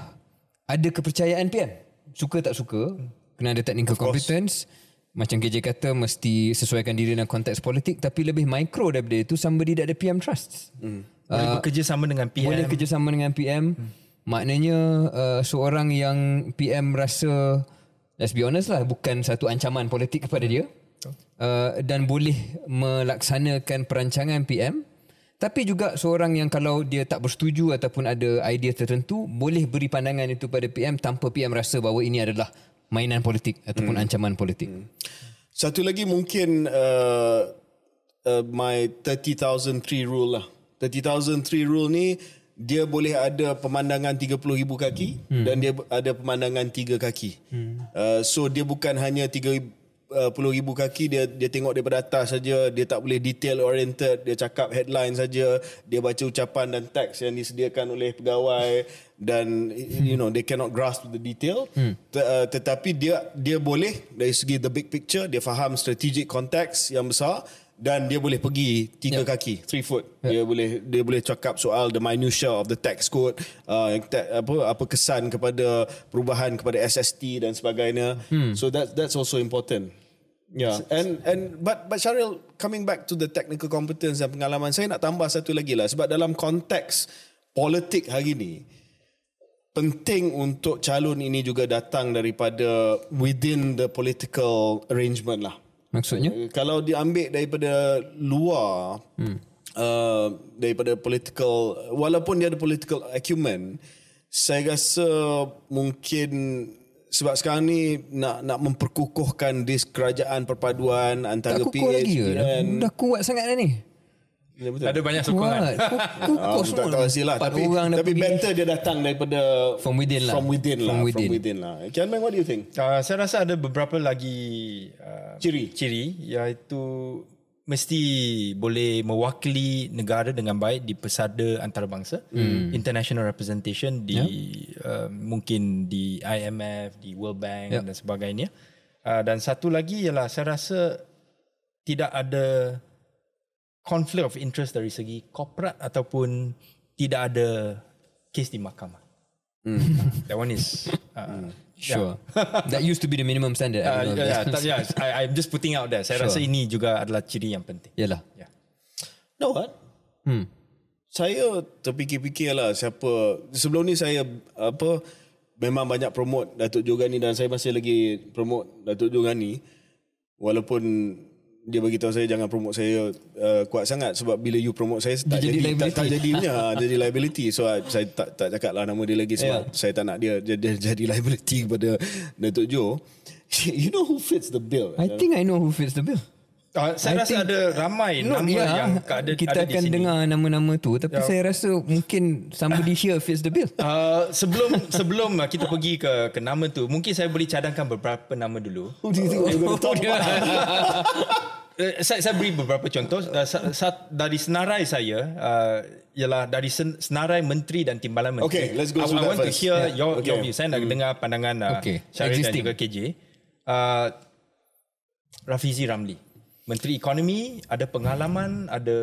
ada kepercayaan PM. Suka tak suka, kena ada technical competence. Macam KJ kata mesti sesuaikan diri dengan konteks politik tapi lebih micro daripada itu somebody that the PM trusts. Hmm. Boleh bekerjasama dengan PM. Boleh kerjasama dengan PM. Hmm. Maknanya uh, seorang yang PM rasa let's be honest lah bukan satu ancaman politik kepada dia. Uh, dan boleh melaksanakan perancangan PM tapi juga seorang yang kalau dia tak bersetuju ataupun ada idea tertentu boleh beri pandangan itu pada PM tanpa PM rasa bahawa ini adalah mainan politik ataupun hmm. ancaman politik. Hmm. Satu lagi mungkin uh, uh, my 30,000 tree rule lah. 30,000 tree rule ni dia boleh ada pemandangan 30,000 kaki hmm. dan dia ada pemandangan 3 kaki. Hmm. Uh, so dia bukan hanya 30,000 uh, ribu kaki dia dia tengok daripada atas saja dia tak boleh detail oriented dia cakap headline saja dia baca ucapan dan teks yang disediakan oleh pegawai dan you know they cannot grasp the detail hmm. T- uh, tetapi dia dia boleh dari segi the big picture dia faham strategic context yang besar dan dia boleh pergi tiga yeah. kaki three foot yeah. dia boleh dia boleh cakap soal the minutia of the tax code uh, te- apa apa kesan kepada perubahan kepada SST dan sebagainya hmm. so that that's also important Yeah, and and but but Syaril coming back to the technical competence dan pengalaman saya nak tambah satu lagi lah sebab dalam konteks politik hari ni penting untuk calon ini juga datang daripada within the political arrangement lah. Maksudnya? Uh, Kalau diambil daripada luar hmm. uh, daripada political walaupun dia ada political acumen saya rasa mungkin sebab sekarang ni nak nak memperkukuhkan dis kerajaan perpaduan antara Tak lagi ke? Dah, dah kuat sangat dah ni. Ya, betul. Ada banyak sokongan. Kuat. Ku- Ah, Kukuh tak semua. tahu hasil lah. Tapi, orang tapi better dia datang daripada From within lah. From within lah. From within. From within lah. Kian Meng, what do you think? Uh, saya rasa ada beberapa lagi uh, Ciri. ciri iaitu mesti boleh mewakili negara dengan baik di pesada antarabangsa hmm. international representation di yeah. uh, mungkin di IMF di World Bank Yeah. dan sebagainya uh, dan satu lagi ialah saya rasa tidak ada conflict of interest dari segi korporat ataupun tidak ada kes di mahkamah hmm. that one is uh, Sure. That used to be the minimum standard. I Uh, know. yeah, yeah, yeah, I, I'm just putting out there. Saya Sure. rasa ini juga adalah ciri yang penting. Yalah. Yeah. No what? Hmm. Saya terfikir-fikir lah siapa sebelum ni saya apa memang banyak promote Datuk Jogani dan saya masih lagi promote Datuk Jogani walaupun dia bagi tahu saya jangan promote saya uh, kuat sangat sebab bila you promote saya tak jadi jadi, tak, tak jadi punya jadi liability so I, saya tak tak cakap lah nama dia lagi sebab yeah. saya tak nak dia jadi, jadi liability kepada Datuk Jo you know who fits the bill I think I know who fits the bill. Uh, saya I rasa ada ramai No, nama ya, yang ada kita ada di akan sini. dengar nama-nama tu tapi saya rasa mungkin somebody here fits the bill. Uh, sebelum sebelum kita pergi ke ke nama tu, mungkin saya boleh cadangkan beberapa nama dulu. who do you Uh, saya, saya beri beberapa contoh uh, sa, sa, dari senarai saya uh, ialah dari sen, senarai menteri dan timbalan menteri. Okay, let's go I, through I want to hear Yeah. your, Okay. your view. Saya nak dengar pandangan uh, Okay. Syarif dan juga KJ. Uh, Rafizi Ramli. Menteri Ekonomi, ada pengalaman, ada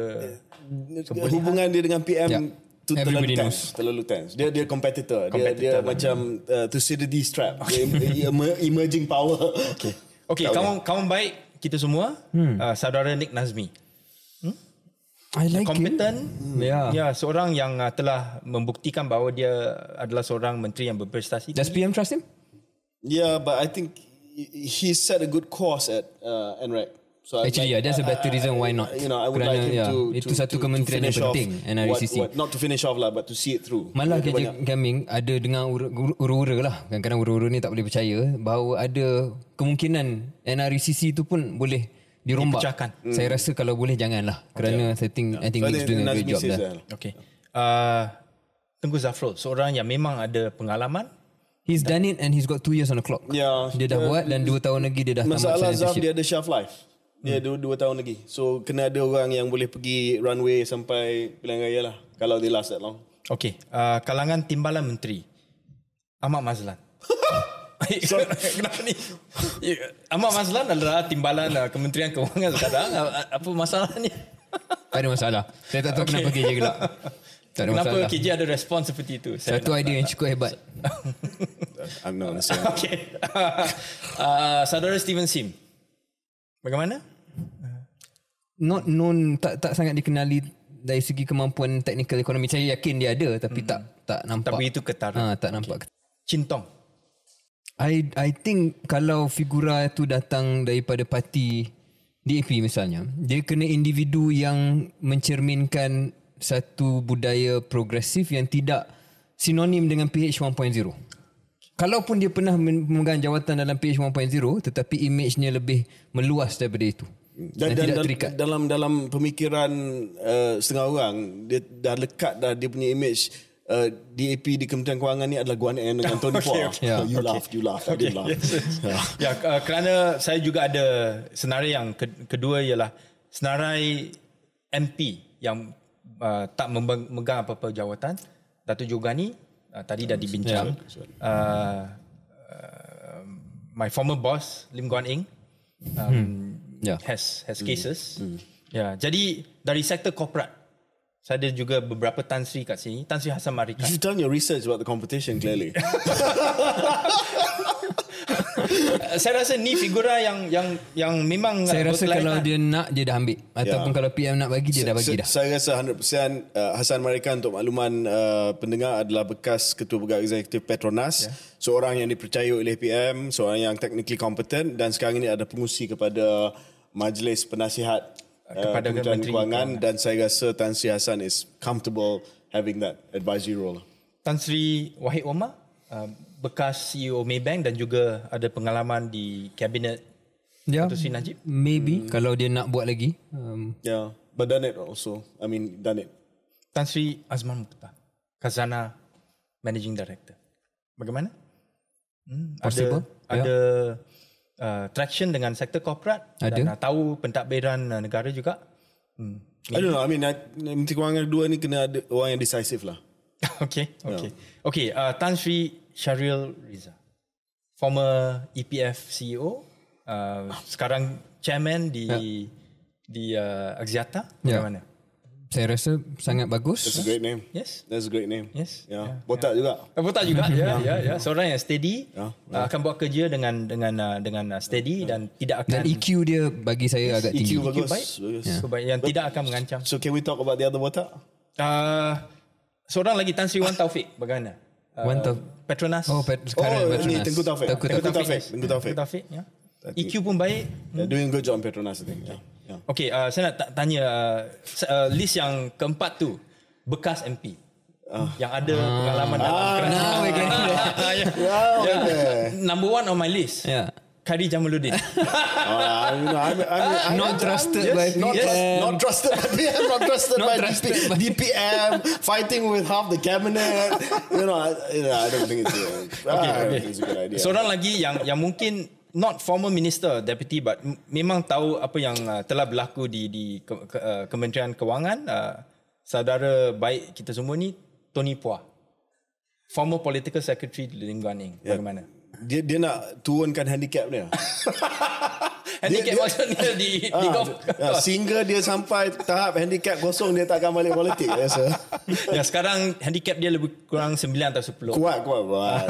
hubungan dia dengan PM Ya. tu terlalu Everybody tense, terlalu tense. Dia dia competitor. Dia dia Competitor. macam uh, Thucydides trap. Dia em- emerging power. Okay. Okey, kawan kawan baik kita semua, hmm. uh, saudara Nick Nazmi. I like Kompeten. it. Yeah. Ya, seorang yang uh, telah membuktikan bahawa dia adalah seorang menteri yang berprestasi. Does PM trust him? Yeah, but I think he set a good course at uh, NREC. So Actually, yeah, that's a better reason why not. You know, I would Kerana, like him yeah, to, itu to, satu to, kementerian to yang penting, NRCC. What, what, not to finish off lah, but to see it through. Malah kerja kami ada dengar ura- ura-ura lah. Kadang-kadang ura-ura ni tak boleh percaya bahawa ada kemungkinan NRCC tu pun boleh dirombak. Dipecahkan. Saya rasa kalau boleh janganlah. Kerana saya think, I think So I Nick's think doing a great Nazmi job that. Okey. Uh, Tengku Zafrul, seorang yang memang ada pengalaman. He's done it and he's got two years on the clock. Yeah, Dia dah uh, buat dan dua tahun lagi dia dah tamat Masalah Zaf dia ada shelf life. Dia dua, dua tahun lagi. So kena ada orang yang boleh pergi runway sampai pilihan raya lah. Kalau dia last that long. Okey, uh, kalangan timbalan menteri. Ahmad Mazlan. Kenapa ni? Ya, Ahmad Mazlan adalah timbalan uh, Kementerian Kewangan sekarang. Uh, apa masalahnya? Tak ada masalah. Saya tak tahu kenapa KJ gelak. Tak ada Kenapa masalah. KJ ada respon seperti itu? Saya Satu idea yang cukup hebat. I'm not understand. Okey. uh, saudara Steven Sim. Bagaimana? Not known, tak tak sangat dikenali dari segi kemampuan teknikal ekonomi. Saya yakin dia ada tapi tak tak nampak. Tak begitu ketara. Ha, tak nampak. Cintong. I I think kalau figura tu datang daripada parti DAP misalnya, dia kena individu yang mencerminkan satu budaya progresif yang tidak sinonim dengan PH 1.0. Kalaupun dia pernah memegang jawatan dalam PH 1.0 tetapi image-nya lebih meluas daripada itu. Dan, Dan, dan, tidak dan terikat. dalam dalam pemikiran uh, setengah orang dia dah lekat dah dia punya image uh, DAP di Kementerian Kewangan ni adalah Guan N dengan Tony Phua. Yeah. You laugh, you laugh, I didn't laugh. Yeah. Ya, uh, kerana saya juga ada senarai yang ke- kedua ialah senarai MP yang uh, tak memegang apa-apa jawatan. Datuk Jogani uh, tadi dah dibincang. Uh, uh, my former boss Lim Guan Eng um, Ya. has has cases. Ya, jadi dari sektor korporat saya ada juga beberapa Tan Sri kat sini. Tan Sri Hassan Marikan. You've done your research about the competition clearly. Uh, saya rasa ni figura yang yang yang memang Saya uh, rasa kalau dia nak dia dah ambil ataupun kalau PM nak bagi dia dah bagi dah. Saya rasa 100% uh, Hassan Marikan untuk makluman uh, pendengar adalah bekas ketua pegawai eksekutif Petronas, yeah. seorang yang dipercayai oleh PM, seorang yang technically competent dan sekarang ini ada pengusi kepada majlis penasihat uh, Kepada Kementerian Menteri Kewangan dan saya rasa Tan Sri Hassan is comfortable having that advisory role. Tan Sri Wahid Omar uh, bekas CEO Maybank dan juga ada pengalaman di kabinet Ya. Datuk Sri Najib. Maybe kalau dia nak buat lagi. Um, Yeah, but done it also. I mean, done it. Tan Sri Azman Mukhtar, Khazanah Managing Director. Bagaimana? Hmm, Possible, Ada, ada uh, traction dengan sektor korporat Ada. dan uh, tahu pentadbiran uh, negara juga. Hmm. I don't know. I mean, I- Menteri Kewangan dua ni kena ada orang yang decisive lah. okay, okay. Okay, uh, Tan Sri Syaril Riza. Former EPF CEO, uh, sekarang chairman di di uh, Axiata. Ya. Bagaimana? saya rasa sangat That's bagus. a great name. Yes. That's a great name. Yes. Yeah. Botak juga. Uh, Botak juga ya ya ya seorang yang steady Ya, uh, akan buat kerja dengan dengan uh, dengan uh, steady dan tidak akan Dan EQ dia bagi saya agak EQ tinggi. bagus. baik. bagus. Sebaik yang tidak akan mengancam. So can we talk about the other botak? Uh, seorang lagi Tan Sri Wan Taufik bagaimana? Uh, Wan Tauf- Petronas. Oh, pet, sekarang Oh, Petronas. ni Tengku Taufik. Tengku Tengku Taufik. Taufik. Tengku Taufik. Tengku Taufik ya. EQ pun baik. They're doing a good job Petronas, I think. Yeah. yeah. Okey, uh, saya nak ta- tanya uh, uh, list yang keempat tu bekas MP. Yang ada pengalaman dalam kerajaan. Now we can hear that. Ah, ya. Wow, Ya. okay. Number one on my list. Yeah. Khairi Jamaluddin. Uh, you know, I'm, I'm, I'm, Not trusted yes, by not, PM. trust, not trusted by PM, not trusted Not by, trusted DP, by- DPM, fighting with half the cabinet. You know, I, you know, I don't think it's a, okay, I don't think it's a good idea. Seorang lagi yang yang mungkin not former minister deputy but m- memang tahu apa yang uh, telah berlaku di di ke, ke, uh, Kementerian Kewangan uh, saudara baik kita semua ni Tony Phua former political secretary Lim Guan Eng Yeah. bagaimana dia dia nak turunkan handicap dia. handicap dia- maksudnya di di Ah, golf. ya, sehingga dia sampai tahap handicap kosong dia tak akan balik politik biasa. ya sekarang handicap dia lebih kurang 9 atau 10. Kuat kuat kuat.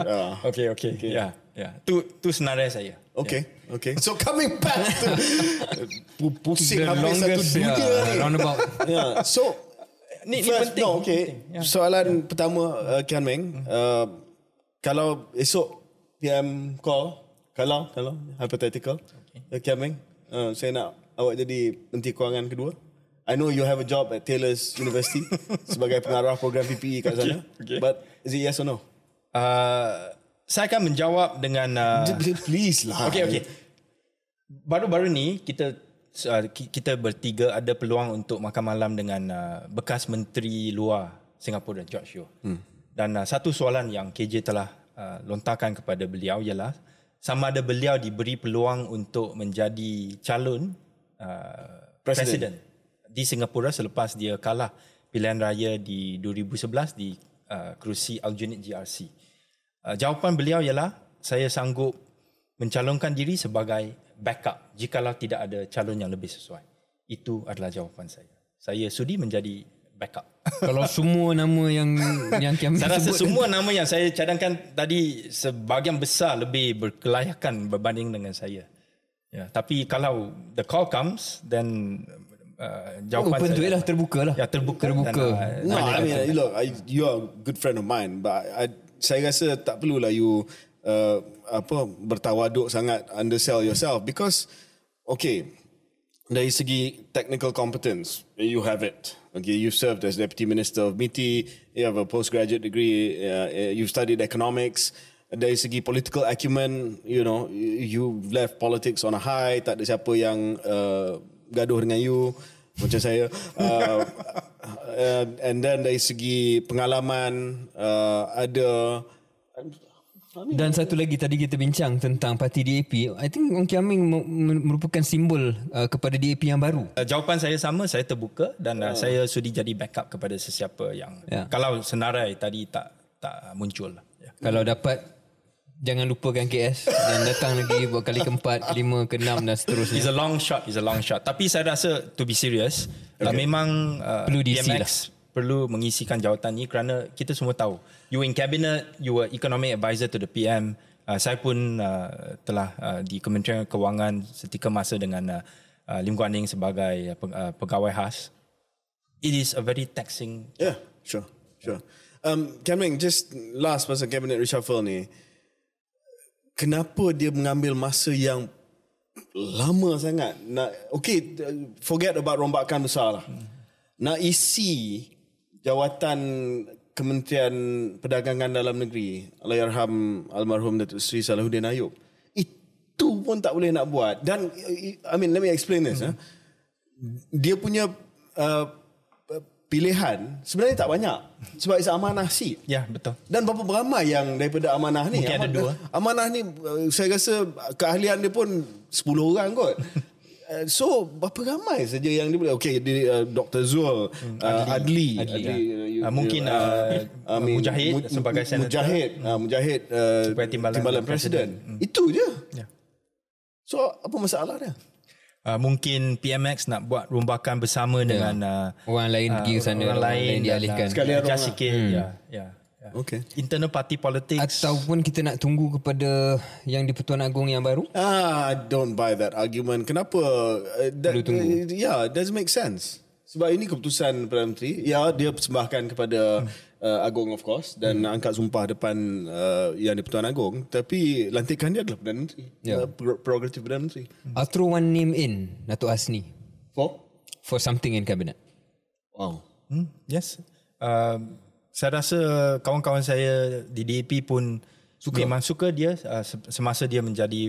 ya. Okey okey. Ya. Ya. Tu tu senarai saya. Okay, okay. So coming back to pu- pusing habis satu longest, dunia yeah, ni. roundabout. Yeah. So Ni- ni first, penting, No, ni okay. penting, ya. Soalan pertama uh, Kian Meng, uh, kalau esok PM call, kalau kalau hypothetical, okay. Kian Meng, uh, saya nak awak jadi Menteri Kewangan kedua. I know you have a job at Taylor's University sebagai pengarah program PPE kat sana. okay. But is it yes or no? Uh, saya akan menjawab dengan uh, Please lah. Okey okey. Baru-baru ni kita uh, ki- kita bertiga ada peluang untuk makan malam dengan uh, bekas menteri luar Singapura George Yeo. Hmm. Dan uh, satu soalan yang KJ telah uh, lontarkan kepada beliau ialah sama ada beliau diberi peluang untuk menjadi calon uh, Presiden. presiden di Singapura selepas dia kalah pilihan raya di 2011 di uh, kerusi Aljunied GRC. Uh, jawapan beliau ialah saya sanggup mencalonkan diri sebagai backup jikalau tidak ada calon yang lebih sesuai. Itu adalah jawapan saya. Saya sudi menjadi backup. Kalau semua nama yang yang Kiam saya rasa sebut semua nama yang saya cadangkan tadi sebahagian besar lebih berkelayakan berbanding dengan saya. Ya, tapi kalau the call comes then uh, jawapan open to saya it lah terbuka lah. Ya terbuka. Terbuka. Dan, uh, No, I mean, kata- look, I, you are a good friend of mine, but I, saya rasa tak perlulah you uh, apa bertawaduk sangat undersell yourself because okay, dari segi technical competence, you have it. Okay, you served as deputy minister of MITI, you have a postgraduate degree, uh, you studied economics. Dari segi political acumen, you know, you left politics on a high. Tak ada siapa yang uh, gaduh dengan you macam saya. Uh, uh, and then dari segi pengalaman, uh, ada Dan satu lagi tadi kita bincang tentang parti DAP. I think Ong Kiam Ming me- me- merupakan simbol uh, kepada DAP yang baru. Uh, jawapan saya sama, saya terbuka dan uh, saya sudi jadi backup kepada sesiapa yang Ya. kalau senarai tadi tak tak muncul. lah. Ya. Kalau dapat jangan lupakan KS dan datang lagi buat kali keempat, kelima, keenam dan It's seterusnya. a long shot, it's a long shot. Tapi saya rasa to be serious, okay. uh, memang uh, Perlu diisi PMX perlu mengisikan jawatan ini kerana kita semua tahu you in cabinet, you were economic advisor to the PM. Uh, saya pun uh, telah uh, di Kementerian Kewangan setika masa dengan uh, uh, Lim Guan Eng sebagai uh, pe- pegawai khas. It is a very taxing Yeah, sure, sure. Um, Cameron, just last pasal cabinet reshuffle ni, kenapa dia mengambil masa yang lama sangat? Nak, okay, forget about rombakan besar lah. Nak isi jawatan Kementerian Perdagangan Dalam Negeri, Allahyarham almarhum Datuk Seri Salahuddin Ayub. Itu pun tak boleh nak buat. Dan, I mean, let me explain this. Mm-hmm. Dia punya uh, pilihan sebenarnya tak banyak. Sebab it's amanah seat. Ya, betul. Dan berapa ramai yang daripada amanah ni? Mungkin ada amanah, dua. Amanah ni uh, saya rasa keahlian dia pun 10 orang kot. Uh, so berapa ramai saja yang dia boleh okay di, uh, Dr Zul uh, Adli, Adli, uh, you- Uh, mungkin, uh, Mujahid sebagai senator. Mujahid uh, Mujahid uh, Sebagai timbalan timbalan presiden, itu je. Ya. so apa masalah dia? Uh, mungkin PMX nak buat rombakan bersama dengan uh, Orang lain pergi ke sana, orang orang lain dialihkan. uh, Sekalian adjust orang sikit. Ya ya ya. Okay internal party politics Ataupun kita nak tunggu kepada yang di Pertuan Agong yang baru. Ah, I don't buy that argument. Kenapa? Uh, that, Perlu tunggu. Uh, yeah, it doesn't make sense. Sebab ini keputusan Perdana Menteri. Ya, dia persembahkan kepada uh, Agong of course dan Hmm. angkat sumpah depan uh, yang di Pertuan Agong. Tapi lantikan dia adalah Perdana Menteri. Ya. Uh, pro- prerogatif Perdana Menteri. I'll throw one name in, Datuk Asni, For? for something in cabinet. Wow. Hmm, yes. Uh, saya rasa kawan-kawan saya di DAP pun suka. memang suka dia uh, se- semasa dia menjadi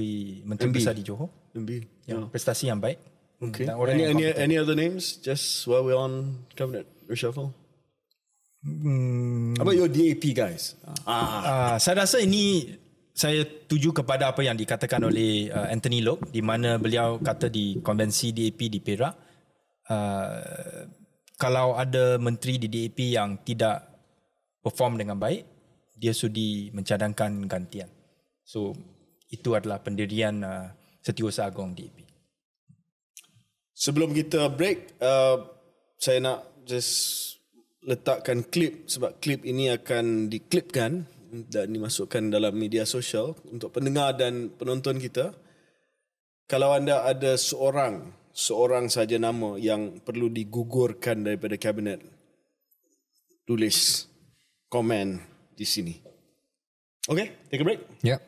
menteri MB. besar di Johor. MB. Ya, prestasi yang baik. Okay. Dan orang Any, yang any, any other names? Just while we're on cabinet reshuffle. Hmm, How about your DAP guys? Ah, uh, saya rasa ini saya tuju kepada apa yang dikatakan oleh uh, Anthony Lok di mana beliau kata di konvensi DAP di Perak uh, kalau ada menteri di DAP yang tidak perform dengan baik dia sudi mencadangkan gantian. So itu adalah pendirian uh, Setiausaha Agong DAP. Sebelum kita break, uh, saya nak just letakkan klip sebab klip ini akan diklipkan dan dimasukkan dalam media sosial untuk pendengar dan penonton kita. Kalau anda ada seorang, seorang saja nama yang perlu digugurkan daripada kabinet, tulis komen di sini. Okay, take a break. Ya.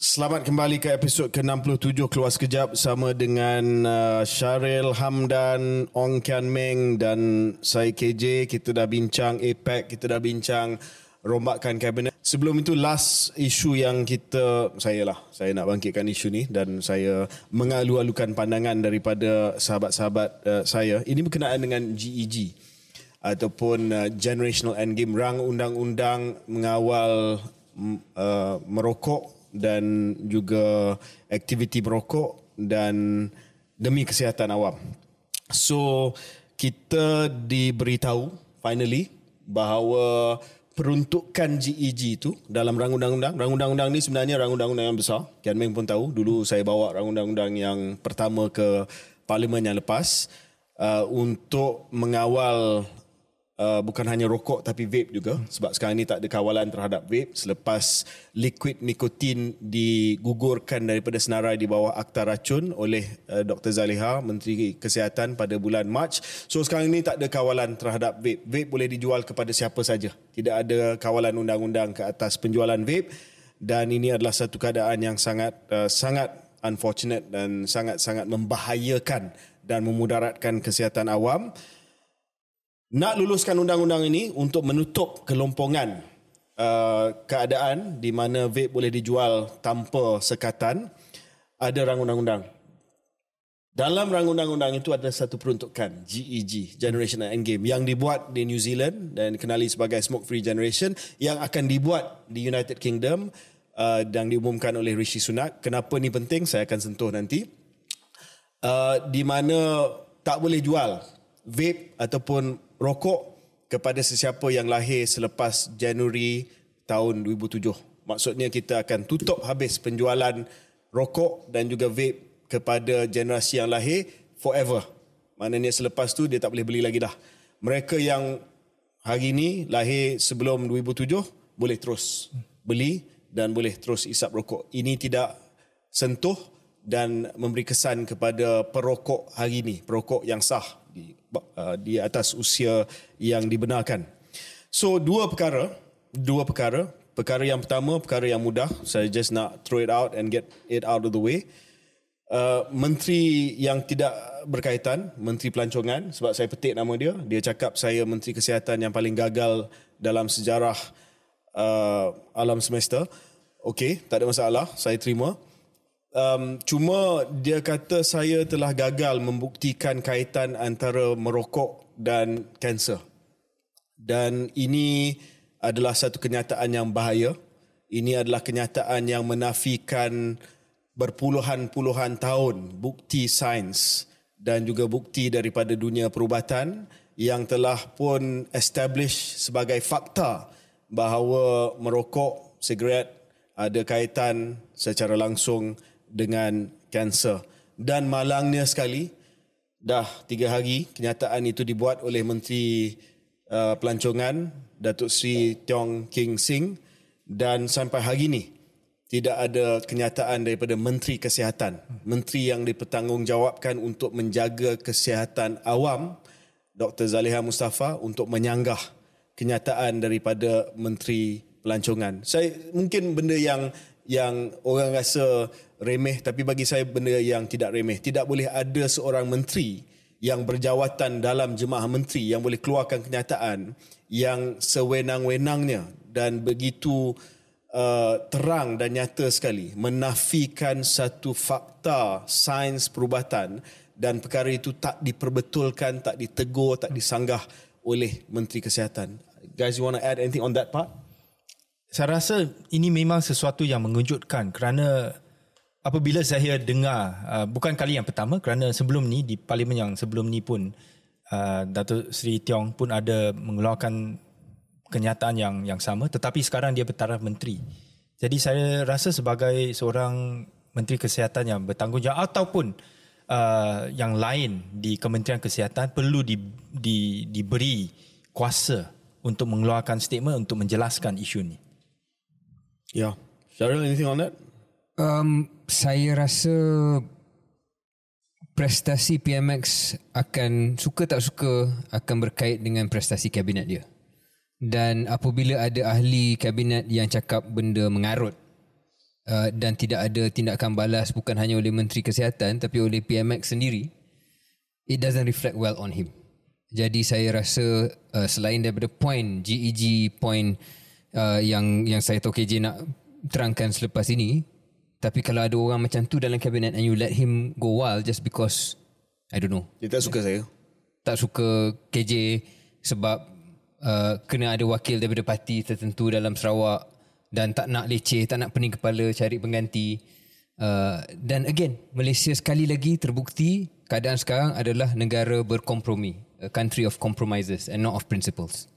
Selamat kembali ke episod ke-67 Keluar Sekejap bersama dengan uh, Syaril Hamdan, Ong Kian Meng dan saya KJ. Kita dah bincang APEC, kita dah bincang rombakan kabinet. Sebelum itu last isu yang kita, saya lah, saya nak bangkitkan isu ni dan saya mengalu-alukan pandangan daripada sahabat-sahabat uh, saya. Ini berkenaan dengan GEG ataupun uh, Generational Endgame, rang undang-undang mengawal uh, merokok dan juga aktiviti merokok dan demi kesihatan awam. So kita diberitahu finally bahawa peruntukan GEG itu dalam rang undang-undang, rang undang-undang ni sebenarnya rang undang-undang yang besar. Kian Meng pun tahu, dulu saya bawa rang undang-undang yang pertama ke parlimen yang lepas uh, untuk mengawal uh, bukan hanya rokok tapi vape juga. Sebab sekarang ini tak ada kawalan terhadap vape. Selepas liquid nikotin digugurkan daripada senarai di bawah akta racun oleh uh, Dr. Zaliha Menteri Kesihatan pada bulan Mac. So sekarang ini tak ada kawalan terhadap vape. Vape boleh dijual kepada siapa saja. Tidak ada kawalan undang-undang ke atas penjualan vape. Dan ini adalah satu keadaan yang sangat uh, sangat unfortunate dan sangat-sangat membahayakan dan memudaratkan kesihatan awam nak luluskan undang-undang ini untuk menutup kelompongan uh, keadaan di mana vape boleh dijual tanpa sekatan ada rang undang-undang dalam rang undang-undang itu ada satu peruntukan GEG Generation Endgame yang dibuat di New Zealand dan dikenali sebagai Smoke Free Generation yang akan dibuat di United Kingdom uh, dan diumumkan oleh Rishi Sunak. Kenapa ni penting saya akan sentuh nanti. Uh, di mana tak boleh jual vape ataupun rokok kepada sesiapa yang lahir selepas Januari tahun 2007. Maksudnya kita akan tutup habis penjualan rokok dan juga vape kepada generasi yang lahir forever. Maknanya selepas tu dia tak boleh beli lagi dah. Mereka yang hari ini lahir sebelum 2007 boleh terus beli dan boleh terus isap rokok. Ini tidak sentuh dan memberi kesan kepada perokok hari ini, perokok yang sah di uh, di atas usia yang dibenarkan. So dua perkara, dua perkara. Perkara yang pertama, perkara yang mudah. Saya just nak throw it out and get it out of the way. Uh, menteri yang tidak berkaitan, Menteri Pelancongan, sebab saya petik nama dia, dia cakap saya Menteri Kesihatan yang paling gagal dalam sejarah uh, alam semesta. Okey, tak ada masalah, saya terima um, cuma dia kata saya telah gagal membuktikan kaitan antara merokok dan kanser. Dan ini adalah satu kenyataan yang bahaya. Ini adalah kenyataan yang menafikan berpuluhan-puluhan tahun bukti sains dan juga bukti daripada dunia perubatan yang telah pun establish sebagai fakta bahawa merokok, sigaret ada kaitan secara langsung dengan kanser. Dan malangnya sekali, dah tiga hari kenyataan itu dibuat oleh Menteri uh, Pelancongan, Datuk Sri Tiong King Sing dan sampai hari ini tidak ada kenyataan daripada Menteri Kesihatan. Menteri yang dipertanggungjawabkan untuk menjaga kesihatan awam, Dr. Zaliha Mustafa untuk menyanggah kenyataan daripada Menteri Pelancongan. Saya mungkin benda yang yang orang rasa remeh tapi bagi saya benda yang tidak remeh. Tidak boleh ada seorang menteri yang berjawatan dalam jemaah menteri yang boleh keluarkan kenyataan yang sewenang-wenangnya dan begitu uh, terang dan nyata sekali menafikan satu fakta sains perubatan dan perkara itu tak diperbetulkan, tak ditegur, tak disanggah oleh Menteri Kesihatan. Guys, you want to add anything on that part? Saya rasa ini memang sesuatu yang mengejutkan kerana apabila saya dengar uh, bukan kali yang pertama kerana sebelum ni di parlimen yang sebelum ni pun uh, Datuk Seri Tiong pun ada mengeluarkan kenyataan yang yang sama tetapi sekarang dia bertaraf menteri. Jadi saya rasa sebagai seorang menteri kesihatan yang bertanggungjawab ataupun uh, yang lain di Kementerian Kesihatan perlu di, di, diberi kuasa untuk mengeluarkan statement untuk menjelaskan isu ini. Yeah. Cheryl, anything on that? Um, saya rasa prestasi PMX akan suka tak suka akan berkait dengan prestasi kabinet dia. Dan apabila ada ahli kabinet yang cakap benda mengarut uh, dan tidak ada tindakan balas bukan hanya oleh Menteri Kesihatan tapi oleh PMX sendiri, it doesn't reflect well on him. Jadi saya rasa uh, selain daripada point GEG point uh, yang yang saya tahu KJ nak terangkan selepas ini, tapi kalau ada orang macam tu dalam kabinet and you let him go wild just because I don't know. Dia tak suka saya. Tak suka KJ sebab uh, kena ada wakil daripada parti tertentu dalam Sarawak dan tak nak leceh, tak nak pening kepala cari pengganti. Uh, dan again, Malaysia sekali lagi terbukti keadaan sekarang adalah negara berkompromi. A country of compromises and not of principles.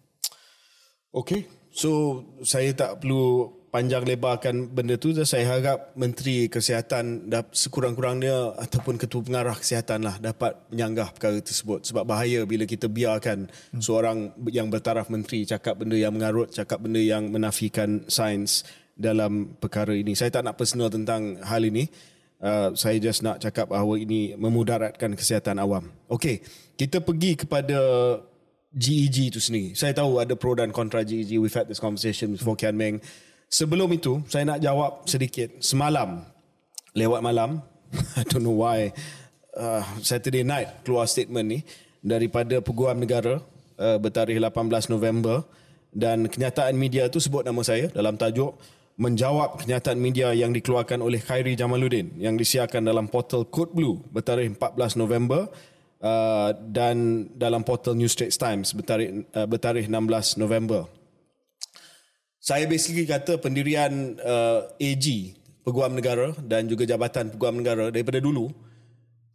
Okay. So saya tak perlu panjang lebarkan benda tu. Saya harap menteri kesihatan sekurang-kurangnya ataupun ketua pengarah kesihatan lah dapat menyanggah perkara tersebut. Sebab bahaya bila kita biarkan hmm. seorang yang bertaraf menteri cakap benda yang mengarut cakap benda yang menafikan sains dalam perkara ini. Saya tak nak personal tentang hal ini. Uh, saya just nak cakap bahawa ini memudaratkan kesihatan awam. Okey kita pergi kepada GEG itu sendiri. Saya tahu ada pro dan kontra GEG. We've had this conversation before Kian Meng. Sebelum itu, saya nak jawab sedikit. Semalam, lewat malam, I don't know why, uh, Saturday night keluar statement ni daripada Peguam Negara uh, bertarikh 18 November dan kenyataan media tu sebut nama saya dalam tajuk menjawab kenyataan media yang dikeluarkan oleh Khairi Jamaluddin yang disiarkan dalam portal Code Blue bertarikh 14 November uh, dan dalam portal New Straits Times bertarikh, uh, bertarikh 16 November. Saya basically kata pendirian uh, AG Peguam Negara dan juga Jabatan Peguam Negara daripada dulu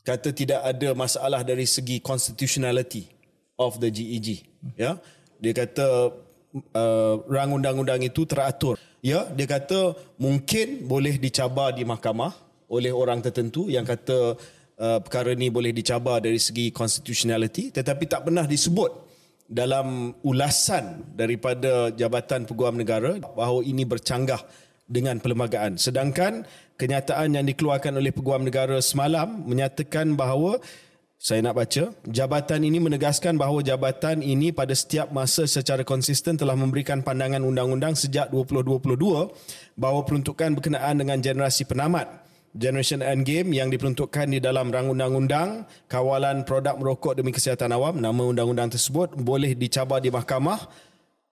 kata tidak ada masalah dari segi constitutionality of the GEG ya. Dia kata uh, rang undang-undang itu teratur. Ya dia kata mungkin boleh dicabar di mahkamah oleh orang tertentu yang kata uh, perkara ini boleh dicabar dari segi constitutionality tetapi tak pernah disebut dalam ulasan daripada Jabatan Peguam Negara bahawa ini bercanggah dengan perlembagaan. Sedangkan kenyataan yang dikeluarkan oleh Peguam Negara semalam menyatakan bahawa saya nak baca, jabatan ini menegaskan bahawa jabatan ini pada setiap masa secara konsisten telah memberikan pandangan undang-undang sejak 2022 bahawa peruntukan berkenaan dengan generasi penamat Generation Endgame yang diperuntukkan di dalam rang undang-undang kawalan produk merokok demi kesihatan awam. Nama undang-undang tersebut boleh dicabar di mahkamah.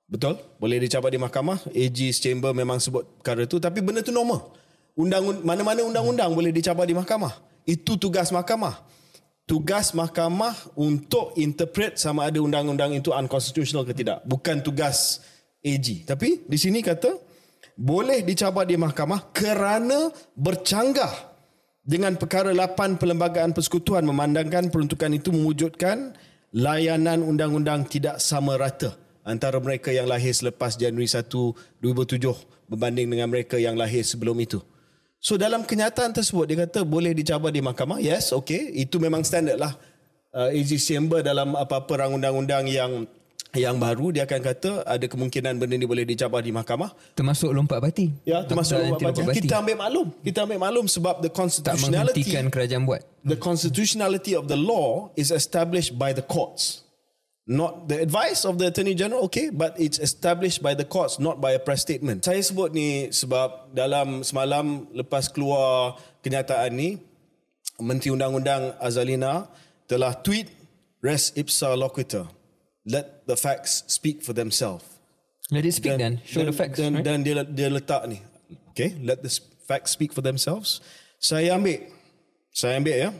Betul? Boleh dicabar di mahkamah? AG's Chamber memang sebut perkara itu tapi benda tu normal. Undang mana-mana undang-undang boleh dicabar di mahkamah. Itu tugas mahkamah. Tugas mahkamah untuk interpret sama ada undang-undang itu unconstitutional ke tidak. Bukan tugas AG tapi di sini kata boleh dicabar di mahkamah kerana bercanggah dengan perkara 8 Perlembagaan Persekutuan memandangkan peruntukan itu mewujudkan layanan undang-undang tidak sama rata antara mereka yang lahir selepas Januari 1 2007 berbanding dengan mereka yang lahir sebelum itu. So dalam kenyataan tersebut dia kata boleh dicabar di mahkamah. Yes, okay. Itu memang standard lah. Uh, AG Chamber dalam apa-apa rang undang-undang yang yang baru dia akan kata ada kemungkinan benda ni boleh dicabar di mahkamah. Termasuk lompat bati ya termasuk lompat bati. kita ambil maklum. Kita ambil maklum sebab the constitutionality tak menghentikan kerajaan buat. The constitutionality of the law is established by the courts. Not the advice of the attorney general okay but it's established by the courts not by a press statement. Saya sebut ni sebab dalam semalam lepas keluar kenyataan ni menteri undang-undang Azalina telah tweet res ipsa loquitur let the facts speak for themselves. Let it speak then. then. Show then, the facts. Then, right? then dia, dia letak ni. Okay, let the facts speak for themselves. Saya ambil, saya ambil ya.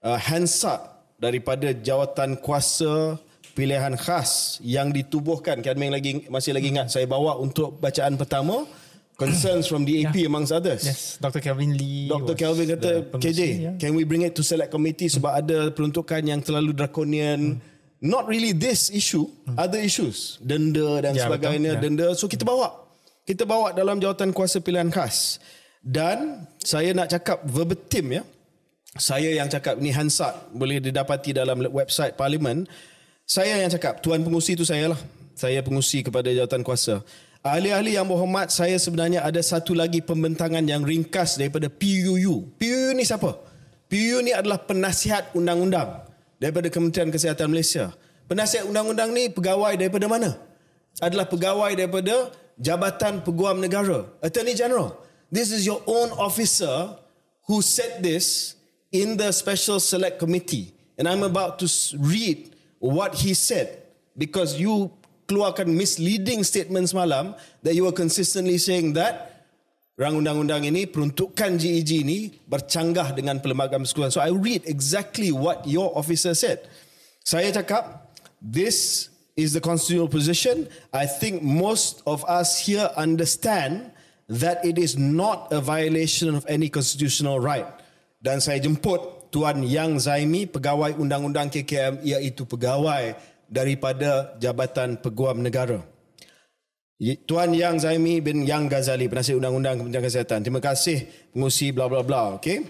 Uh, Hansard daripada jawatan kuasa pilihan khas yang ditubuhkan. Kian lagi masih lagi ingat saya bawa untuk bacaan pertama concerns from the AP yeah. amongst others. Yes, Dr. Kelvin Lee. Dr. Kelvin kata, KJ, yeah. can we bring it to select committee sebab ada peruntukan yang terlalu drakonian. Hmm not really this issue, other issues, denda dan Ya, sebagainya, betul. Ya. denda. So kita bawa. Kita bawa dalam jawatan kuasa pilihan khas. Dan saya nak cakap verbatim ya. Saya yang cakap ni Hansard boleh didapati dalam website parlimen. Saya yang cakap, tuan pengusi itu saya lah. Saya pengusi kepada jawatan kuasa. Ahli-ahli yang berhormat, saya sebenarnya ada satu lagi pembentangan yang ringkas daripada PUU. PUU ni siapa? PUU ni adalah penasihat undang-undang daripada Kementerian Kesihatan Malaysia. Penasihat undang-undang ni pegawai daripada mana? Adalah pegawai daripada Jabatan Peguam Negara, Attorney General. This is your own officer who said this in the Special Select Committee. And I'm about to read what he said because you keluarkan misleading statements malam that you were consistently saying that rang undang-undang ini peruntukan GEG ini bercanggah dengan perlembagaan persekutuan. So I read exactly what your officer said. Saya cakap this is the constitutional position. I think most of us here understand that it is not a violation of any constitutional right. Dan saya jemput Tuan Yang Zaimi, pegawai undang-undang KKM iaitu pegawai daripada Jabatan Peguam Negara. Tuan Yang Zaimi bin Yang Ghazali, penasihat undang-undang Kementerian Kesihatan. Terima kasih pengusi bla bla bla. Okay.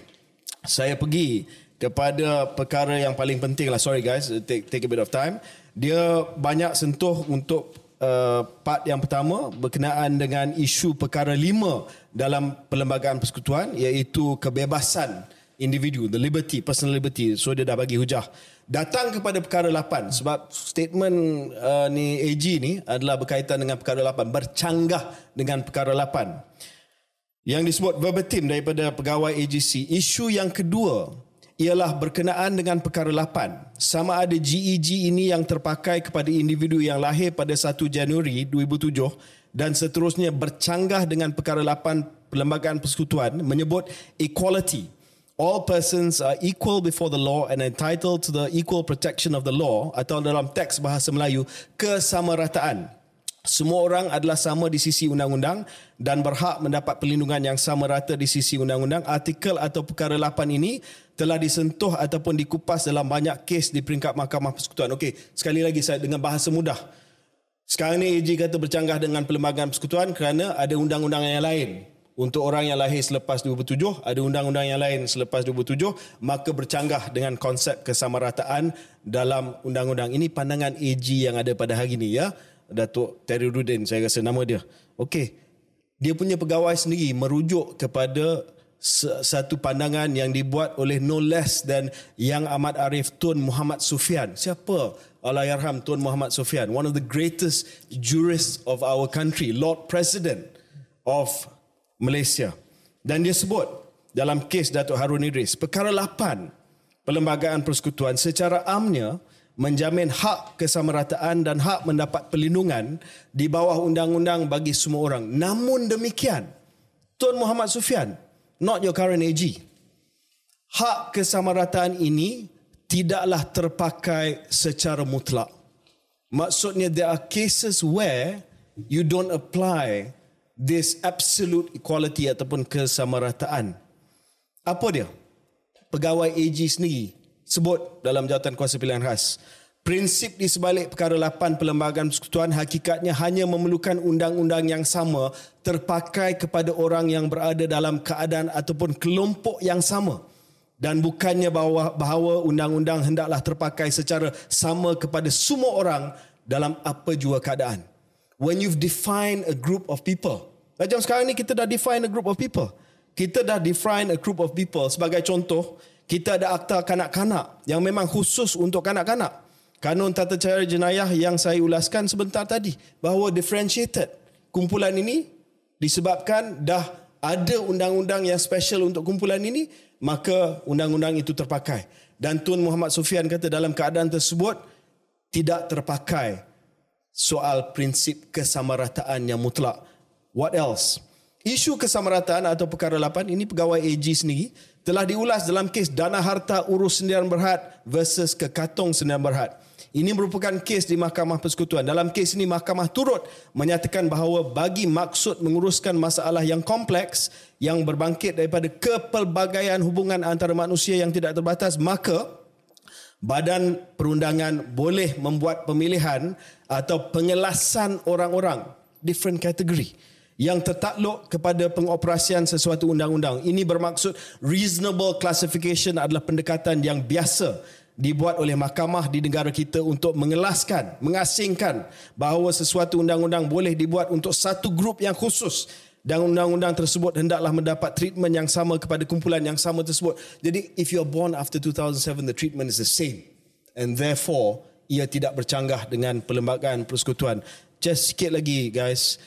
Saya pergi kepada perkara yang paling penting lah. Sorry guys, take take a bit of time. Dia banyak sentuh untuk uh, part yang pertama berkenaan dengan isu perkara lima dalam perlembagaan persekutuan iaitu kebebasan individu, the liberty, personal liberty. So dia dah bagi hujah. Datang kepada perkara 8 sebab statement uh, ni AG ni adalah berkaitan dengan perkara 8, bercanggah dengan perkara 8 yang disebut verbatim daripada pegawai AGC. Isu yang kedua ialah berkenaan dengan perkara 8. Sama ada GEG ini yang terpakai kepada individu yang lahir pada 1 Januari 2007 dan seterusnya bercanggah dengan perkara 8 Perlembagaan Persekutuan menyebut equality. All persons are equal before the law and entitled to the equal protection of the law atau dalam teks bahasa Melayu kesamarataan. Semua orang adalah sama di sisi undang-undang dan berhak mendapat perlindungan yang sama rata di sisi undang-undang. Artikel atau perkara 8 ini telah disentuh ataupun dikupas dalam banyak kes di peringkat Mahkamah Persekutuan. Okey, sekali lagi saya dengan bahasa mudah. Sekarang ni AG kata bercanggah dengan perlembagaan persekutuan kerana ada undang-undang yang lain. Untuk orang yang lahir selepas 2007, ada undang-undang yang lain selepas 2007, maka bercanggah dengan konsep kesamarataan dalam undang-undang. Ini pandangan AG yang ada pada hari ini ya. Datuk Terry Rudin saya rasa nama dia. Okey. Dia punya pegawai sendiri merujuk kepada satu pandangan yang dibuat oleh no less than Yang Ahmad Arif Tun Muhammad Sufyan. Siapa? Allahyarham Tun Muhammad Sufyan, one of the greatest jurists of our country, Lord President of Malaysia. Dan dia sebut dalam kes Datuk Harun Idris, perkara 8 Perlembagaan Persekutuan secara amnya menjamin hak kesamarataan dan hak mendapat perlindungan di bawah undang-undang bagi semua orang. Namun demikian, Tun Muhammad Sufyan, not your current AG, hak kesamarataan ini tidaklah terpakai secara mutlak. Maksudnya there are cases where you don't apply this absolute equality ataupun kesamarataan. Apa dia? Pegawai AG sendiri sebut dalam jawatan kuasa pilihan khas. Prinsip di sebalik perkara 8 Perlembagaan Persekutuan hakikatnya hanya memerlukan undang-undang yang sama terpakai kepada orang yang berada dalam keadaan ataupun kelompok yang sama dan bukannya bahawa, bahawa undang-undang hendaklah terpakai secara sama kepada semua orang dalam apa jua keadaan. When you've defined a group of people, macam sekarang ni kita dah define a group of people. Kita dah define a group of people sebagai contoh, kita ada akta kanak-kanak yang memang khusus untuk kanak-kanak. Kanun tata cara jenayah yang saya ulaskan sebentar tadi bahawa differentiated. Kumpulan ini disebabkan dah ada undang-undang yang special untuk kumpulan ini, maka undang-undang itu terpakai. Dan Tun Muhammad Sufian kata dalam keadaan tersebut tidak terpakai soal prinsip kesamarataan yang mutlak. What else? Isu kesamarataan atau perkara 8 ini pegawai AG sendiri telah diulas dalam kes dana harta urus sendirian berhad versus kekatong sendirian berhad. Ini merupakan kes di Mahkamah Persekutuan. Dalam kes ini mahkamah turut menyatakan bahawa bagi maksud menguruskan masalah yang kompleks yang berbangkit daripada kepelbagaian hubungan antara manusia yang tidak terbatas maka badan perundangan boleh membuat pemilihan atau pengelasan orang-orang different category yang tertakluk kepada pengoperasian sesuatu undang-undang. Ini bermaksud reasonable classification adalah pendekatan yang biasa dibuat oleh mahkamah di negara kita untuk mengelaskan, mengasingkan bahawa sesuatu undang-undang boleh dibuat untuk satu grup yang khusus dan undang-undang tersebut hendaklah mendapat treatment yang sama kepada kumpulan yang sama tersebut. Jadi if you are born after 2007 the treatment is the same and therefore ia tidak bercanggah dengan perlembagaan persekutuan. Just sikit lagi guys.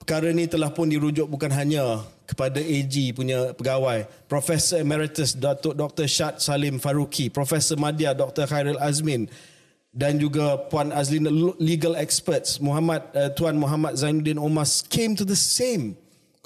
Perkara ini telah pun dirujuk bukan hanya kepada AG punya pegawai, Profesor Emeritus Datuk Dr. Syed Salim Faruqi, Profesor Madya Dr. Khairul Azmin dan juga Puan Azlina legal experts Muhammad uh, Tuan Muhammad Zainuddin Omar came to the same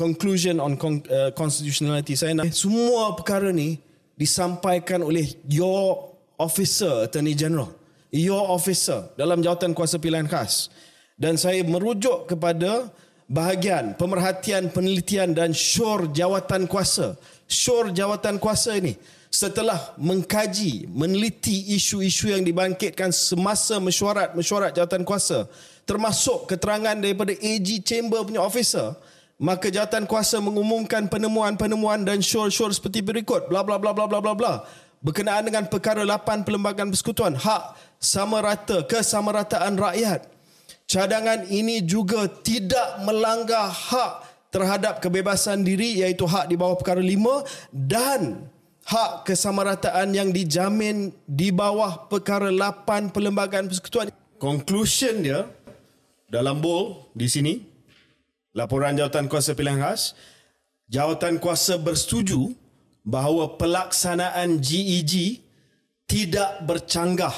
conclusion on con- uh, constitutionality. Saya nak semua perkara ni disampaikan oleh your officer Attorney General, your officer dalam jawatan kuasa pilihan khas. Dan saya merujuk kepada bahagian pemerhatian penelitian dan syur jawatan kuasa. Syur jawatan kuasa ini setelah mengkaji, meneliti isu-isu yang dibangkitkan semasa mesyuarat-mesyuarat jawatan kuasa termasuk keterangan daripada AG Chamber punya officer maka jawatan kuasa mengumumkan penemuan-penemuan dan syur-syur seperti berikut. Bla bla bla bla bla bla bla. Berkenaan dengan perkara 8 Perlembagaan Persekutuan. Hak sama rata kesamarataan rakyat. Cadangan ini juga tidak melanggar hak terhadap kebebasan diri iaitu hak di bawah perkara lima dan hak kesamarataan yang dijamin di bawah perkara lapan Perlembagaan Persekutuan. Conclusion dia dalam bold di sini laporan jawatan kuasa pilihan khas jawatan kuasa bersetuju bahawa pelaksanaan GEG tidak bercanggah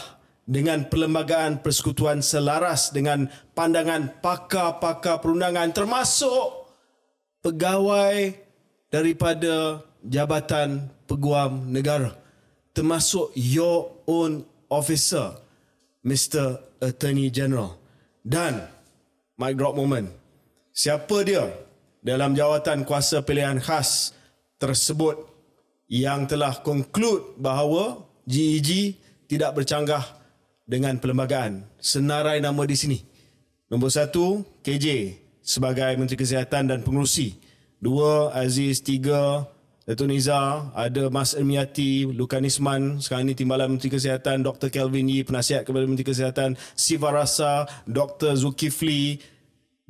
dengan perlembagaan persekutuan selaras dengan pandangan pakar-pakar perundangan termasuk pegawai daripada Jabatan Peguam Negara termasuk your own officer Mr Attorney General. Dan mic drop moment siapa dia dalam jawatan kuasa pilihan khas tersebut yang telah conclude bahawa GEG tidak bercanggah dengan perlembagaan. Senarai nama di sini. Nombor satu, KJ sebagai Menteri Kesihatan dan Pengurusi. Dua, Aziz. Tiga, Datuk Nizar. Ada Mas Ermiati, Lukan Isman. Sekarang ini Timbalan Menteri Kesihatan. Dr. Kelvin Yi, penasihat kepada Menteri Kesihatan. Siva Rasa, Dr. Zulkifli.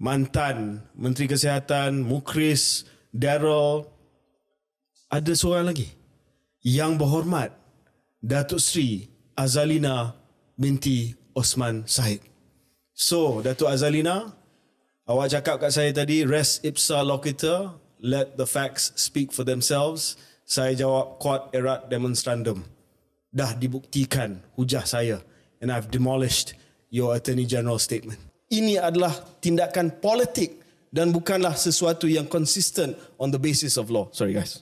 Mantan Menteri Kesihatan. Mukris. Daryl. Ada seorang lagi. Yang berhormat. Datuk Sri Azalina binti Osman Said. So, Datuk Azalina, awak cakap kat saya tadi, res ipsa loquitur, let the facts speak for themselves. Saya jawab, quod erat demonstrandum. Dah dibuktikan hujah saya and I've demolished your Attorney General statement. Ini adalah tindakan politik dan bukanlah sesuatu yang consistent on the basis of law. Sorry guys.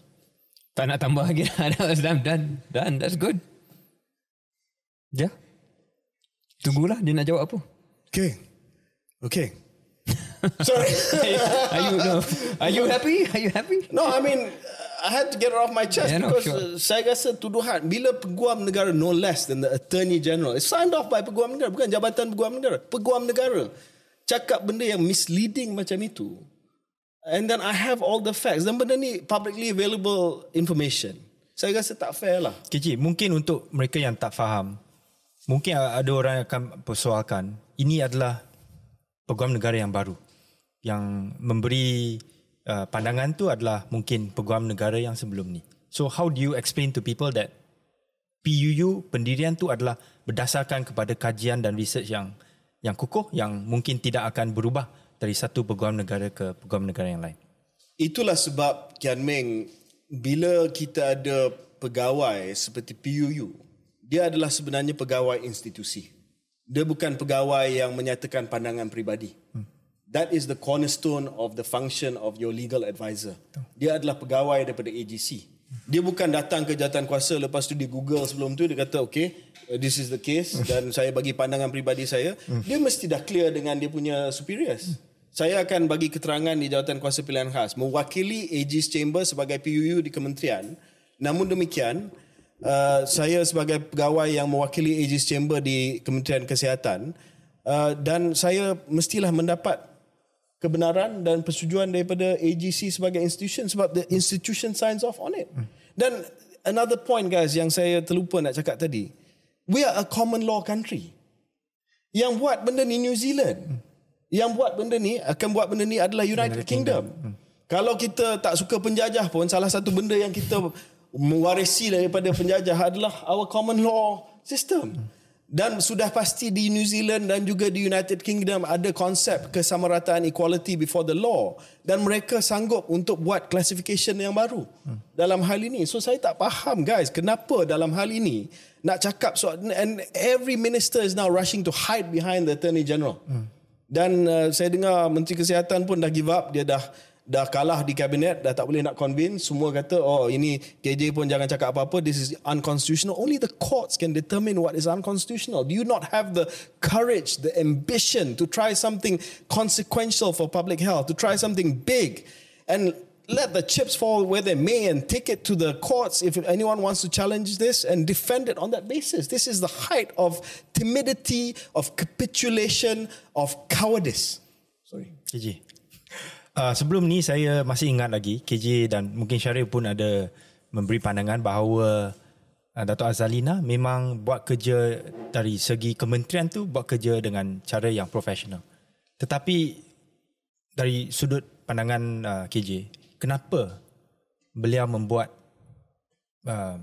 Tak nak tambah lagi. Done, done, done. That's good. Ya. Yeah. Tunggulah dia nak jawab apa. Okay. Okay. Sorry. are you no, Are you happy? Are you happy? No, I mean I had to get it off my chest Yeah, no, because sure. uh, saya rasa tuduhan bila peguam negara no less than the attorney general it's signed off by peguam negara bukan jabatan peguam negara peguam negara cakap benda yang misleading macam itu and then I have all the facts dan benda ni publicly available information saya rasa tak fair lah KJ, mungkin untuk mereka yang tak faham, mungkin ada orang yang akan persoalkan, ini adalah peguam negara yang baru. Yang memberi uh, pandangan tu adalah mungkin peguam negara yang sebelum ni. So how do you explain to people that PUU pendirian tu adalah berdasarkan kepada kajian dan research yang yang kukuh yang mungkin tidak akan berubah dari satu peguam negara ke peguam negara yang lain. Itulah sebab Kian Meng bila kita ada pegawai seperti PUU, dia adalah sebenarnya pegawai institusi. Dia bukan pegawai yang menyatakan pandangan peribadi. Hmm. That is the cornerstone of the function of your legal advisor. Dia adalah pegawai daripada AGC. Dia bukan datang ke jawatan kuasa lepas tu dia Google sebelum tu dia kata okay uh, this is the case dan saya bagi pandangan peribadi saya. Dia mesti dah clear dengan dia punya superiors. Saya akan bagi keterangan di jawatan kuasa pilihan khas mewakili AG's Chamber sebagai PUU di kementerian. Namun demikian, uh, saya sebagai pegawai yang mewakili Aegis Chamber di Kementerian Kesihatan uh, dan saya mestilah mendapat kebenaran dan persetujuan daripada AGC sebagai institution sebab the institution signs off on it. Dan another point guys yang saya terlupa nak cakap tadi. We are a common law country. Yang buat benda ni New Zealand. Yang buat benda ni akan buat benda ni adalah United, Kingdom. Kalau kita tak suka penjajah pun salah satu benda yang kita mewarisi daripada penjajah adalah our common law system. Dan sudah pasti di New Zealand dan juga di United Kingdom ada konsep kesamarataan equality before the law dan mereka sanggup untuk buat classification yang baru dalam hal ini. So saya tak faham guys kenapa dalam hal ini nak cakap so and every minister is now rushing to hide behind the Attorney General. Dan uh, saya dengar Menteri Kesihatan pun dah give up, dia dah dah kalah di kabinet, dah tak boleh nak convince. Semua kata, oh ini KJ pun jangan cakap apa-apa, this is unconstitutional. Only the courts can determine what is unconstitutional. Do you not have the courage, the ambition to try something consequential for public health, to try something big and let the chips fall where they may and take it to the courts if anyone wants to challenge this and defend it on that basis. This is the height of timidity, of capitulation, of cowardice. Sorry. KJ. Uh, sebelum ni saya masih ingat lagi KJ dan mungkin Syarif pun ada memberi pandangan bahawa uh, Dato' Azalina memang buat kerja dari segi kementerian tu buat kerja dengan cara yang profesional. Tetapi dari sudut pandangan uh, KJ, kenapa beliau membuat uh,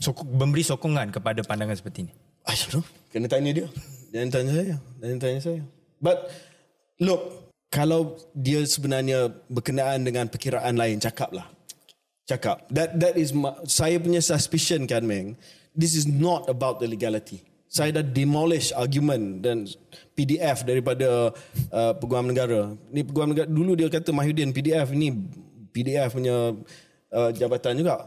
sokong, memberi sokongan kepada pandangan seperti ini? I don't know. Kena tanya dia. Jangan tanya saya. Jangan tanya saya. But look, kalau dia sebenarnya berkenaan dengan perkiraan lain, cakaplah. Cakap. That that is my, saya punya suspicion kan, Meng. This is not about the legality. Saya dah demolish argument dan PDF daripada uh, Peguam Negara. Ni Peguam Negara dulu dia kata Mahyudin PDF ni PDF punya uh, jabatan juga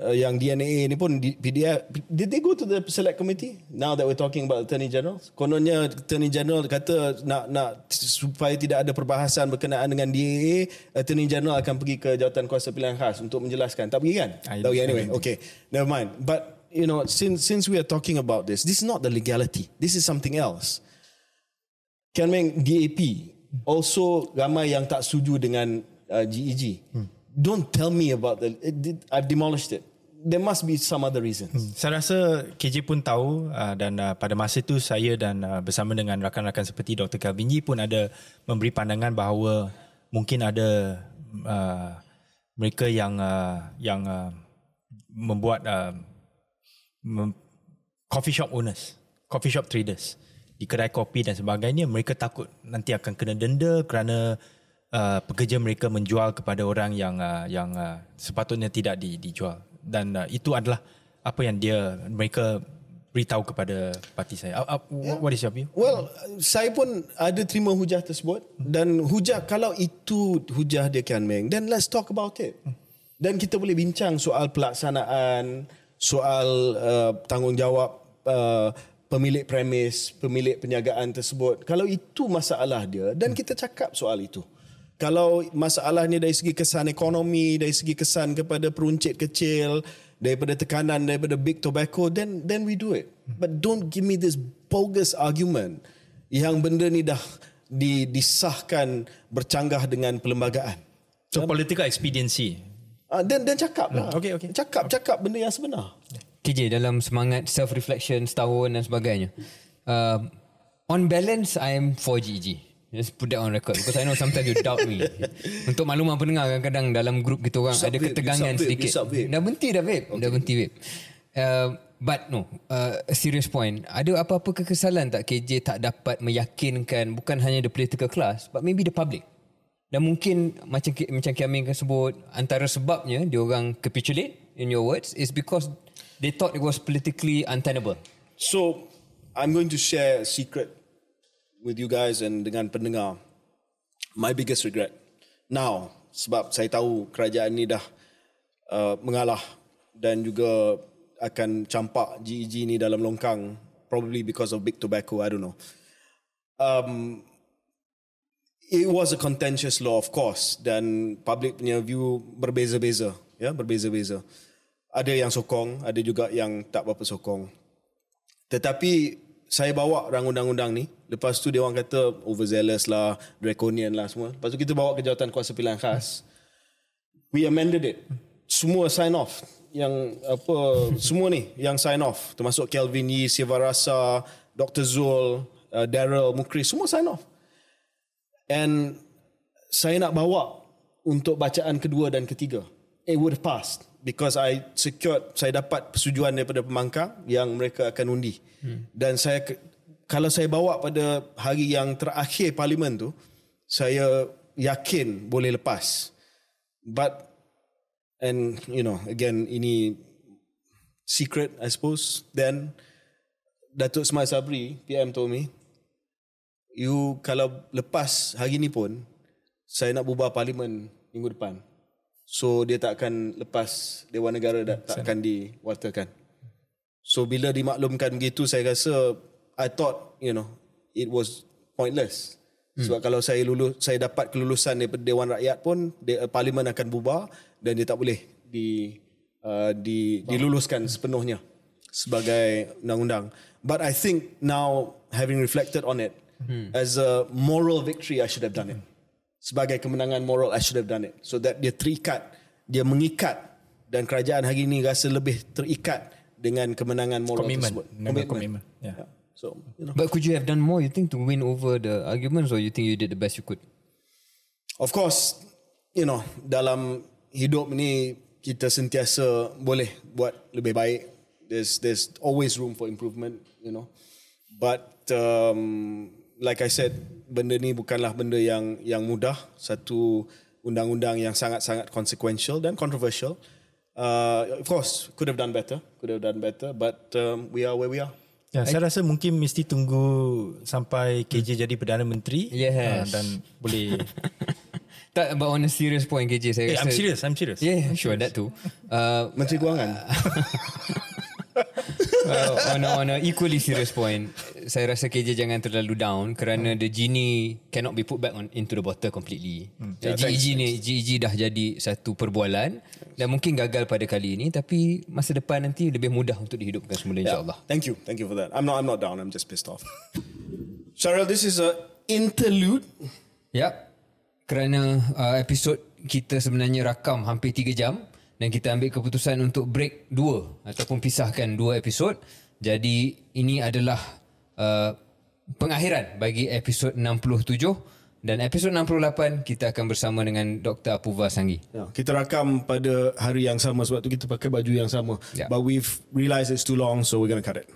uh, yang DNA ni pun PDF did they go to the select committee? Now that we're talking about attorney general? Kononnya attorney general kata nak nak supaya tidak ada perbahasan berkenaan dengan DAA attorney general akan pergi ke jawatan kuasa pilihan khas untuk menjelaskan. Tak pergi kan? Tak pergi anyway. okay never mind. But you know since since we are talking about this this is not the legality. This is something else. Kan Meng DAP also ramai yang tak setuju dengan uh, GEG. Don't tell me about the it, did- I've demolished it. There must be some other reasons. Saya rasa KJ pun tahu uh, dan uh, pada masa itu saya dan uh, bersama dengan rakan-rakan seperti Dr. Calvin Yee pun ada memberi pandangan bahawa mungkin ada uh, mereka yang uh, yang uh, membuat uh, mem- coffee shop owners, coffee shop traders di kedai kopi dan sebagainya mereka takut nanti akan kena denda kerana uh, pekerja mereka menjual kepada orang yang uh, yang uh, sepatutnya tidak di, dijual dan uh, itu adalah apa yang dia mereka beritahu kepada parti saya. Uh, uh, what is your view? Well, saya pun ada terima hujah tersebut dan hujah kalau itu hujah dia Kian Meng, then let's talk about it. Dan kita boleh bincang soal pelaksanaan, soal uh, tanggungjawab uh, pemilik premis, pemilik penjagaan tersebut. Kalau itu masalah dia dan kita cakap soal itu. Kalau masalahnya dari segi kesan ekonomi, dari segi kesan kepada peruncit kecil, daripada tekanan daripada big tobacco, then then we do it. But don't give me this bogus argument yang benda ni dah di, disahkan bercanggah dengan perlembagaan. So political expediency. Uh, dan dan cakap lah. Okay, okay. Cakap cakap benda yang sebenar. KJ dalam semangat self reflection setahun dan sebagainya. Uh, on balance I am for GEG. Just put that on record because I know sometimes you doubt me. Untuk makluman pendengar kadang-kadang dalam grup kita orang ada ketegangan sedikit. Dah berhenti dah vape. Okay. Dah berhenti vape. Uh, but no, uh, a serious point. Ada apa-apa kekesalan tak KJ tak dapat meyakinkan bukan hanya the political class but maybe the public. Dan mungkin macam macam Kiamin kan sebut antara sebabnya dia orang capitulate in your words is because they thought it was politically untenable. So, I'm going to share a secret with you guys and dengan pendengar. My biggest regret. Now, sebab saya tahu kerajaan ni dah uh, mengalah dan juga akan campak GEG ni dalam longkang probably because of big tobacco, I don't know. Um, it was a contentious law of course dan public punya view berbeza-beza ya berbeza-beza ada yang sokong, ada juga yang tak berapa sokong. Tetapi saya bawa rang undang-undang ni, lepas tu dia orang kata overzealous lah, draconian lah semua. Lepas tu kita bawa ke jawatan kuasa pilihan khas. We amended it. Semua sign off. Yang apa semua ni yang sign off termasuk Kelvin Yee, Siva Rasa, Dr. Zul, uh, Daryl Mukri semua sign off. And saya nak bawa untuk bacaan kedua dan ketiga. It would have passed because I secured saya dapat persetujuan daripada pemangkang yang mereka akan undi. Hmm. Dan saya kalau saya bawa pada hari yang terakhir parlimen tu, saya yakin boleh lepas. But and you know again ini secret I suppose then Datuk Smile Sabri PM told me you kalau lepas hari ni pun saya nak bubar parlimen minggu depan so dia tak akan lepas Dewan Negara tak, tak akan diwartakan. So bila dimaklumkan begitu saya rasa I thought you know it was pointless. Sebab kalau saya lulus saya dapat kelulusan daripada Dewan Rakyat pun de, parlimen akan bubar dan dia tak boleh di uh, di diluluskan sepenuhnya sebagai undang-undang. But I think now having reflected on it hmm. as a moral victory I should have done it sebagai kemenangan moral I should have done it so that dia terikat dia mengikat dan kerajaan hari ini rasa lebih terikat dengan kemenangan moral Commitment. tersebut Commitment. commitment. Yeah. Yeah. so you know But could you have done more you think to win over the arguments or you think you did the best you could? Of course, you know, dalam hidup ni kita sentiasa boleh buat lebih baik. There's there's always room for improvement, you know. But um, like I said, benda ni bukanlah benda yang yang mudah. Satu undang-undang yang sangat-sangat consequential dan controversial. Uh, of course, could have done better, could have done better, but um, we are where we are. Ya, saya rasa mungkin mesti tunggu sampai KJ jadi Perdana Menteri Yes. ah, dan boleh Tak, but on a serious point KJ saya Eh, rasa I'm serious, I'm serious. Yeah, sure that too. Uh, Menteri Kewangan. uh, on, a, on a equally serious point, saya rasa KJ jangan terlalu down kerana the genie cannot be put back on into the bottle completely. Hmm. GEG ni GEG dah jadi satu perbualan dan mungkin gagal pada kali ini tapi masa depan nanti lebih mudah untuk dihidupkan semula insyaAllah. Thank you. Thank you for that. I'm not I'm not down. I'm just pissed off. Cheryl, this is a interlude. Yap. Kerana uh, episod kita sebenarnya rakam hampir 3 jam dan kita ambil keputusan untuk break dua ataupun pisahkan dua episod. Jadi ini adalah uh, pengakhiran bagi episod 67 dan episod 68 kita akan bersama dengan Dr. Apuva Sanggi. Ya, kita rakam pada hari yang sama sebab tu kita pakai baju yang sama. Ya. But we've realised it's too long so we're going to cut it.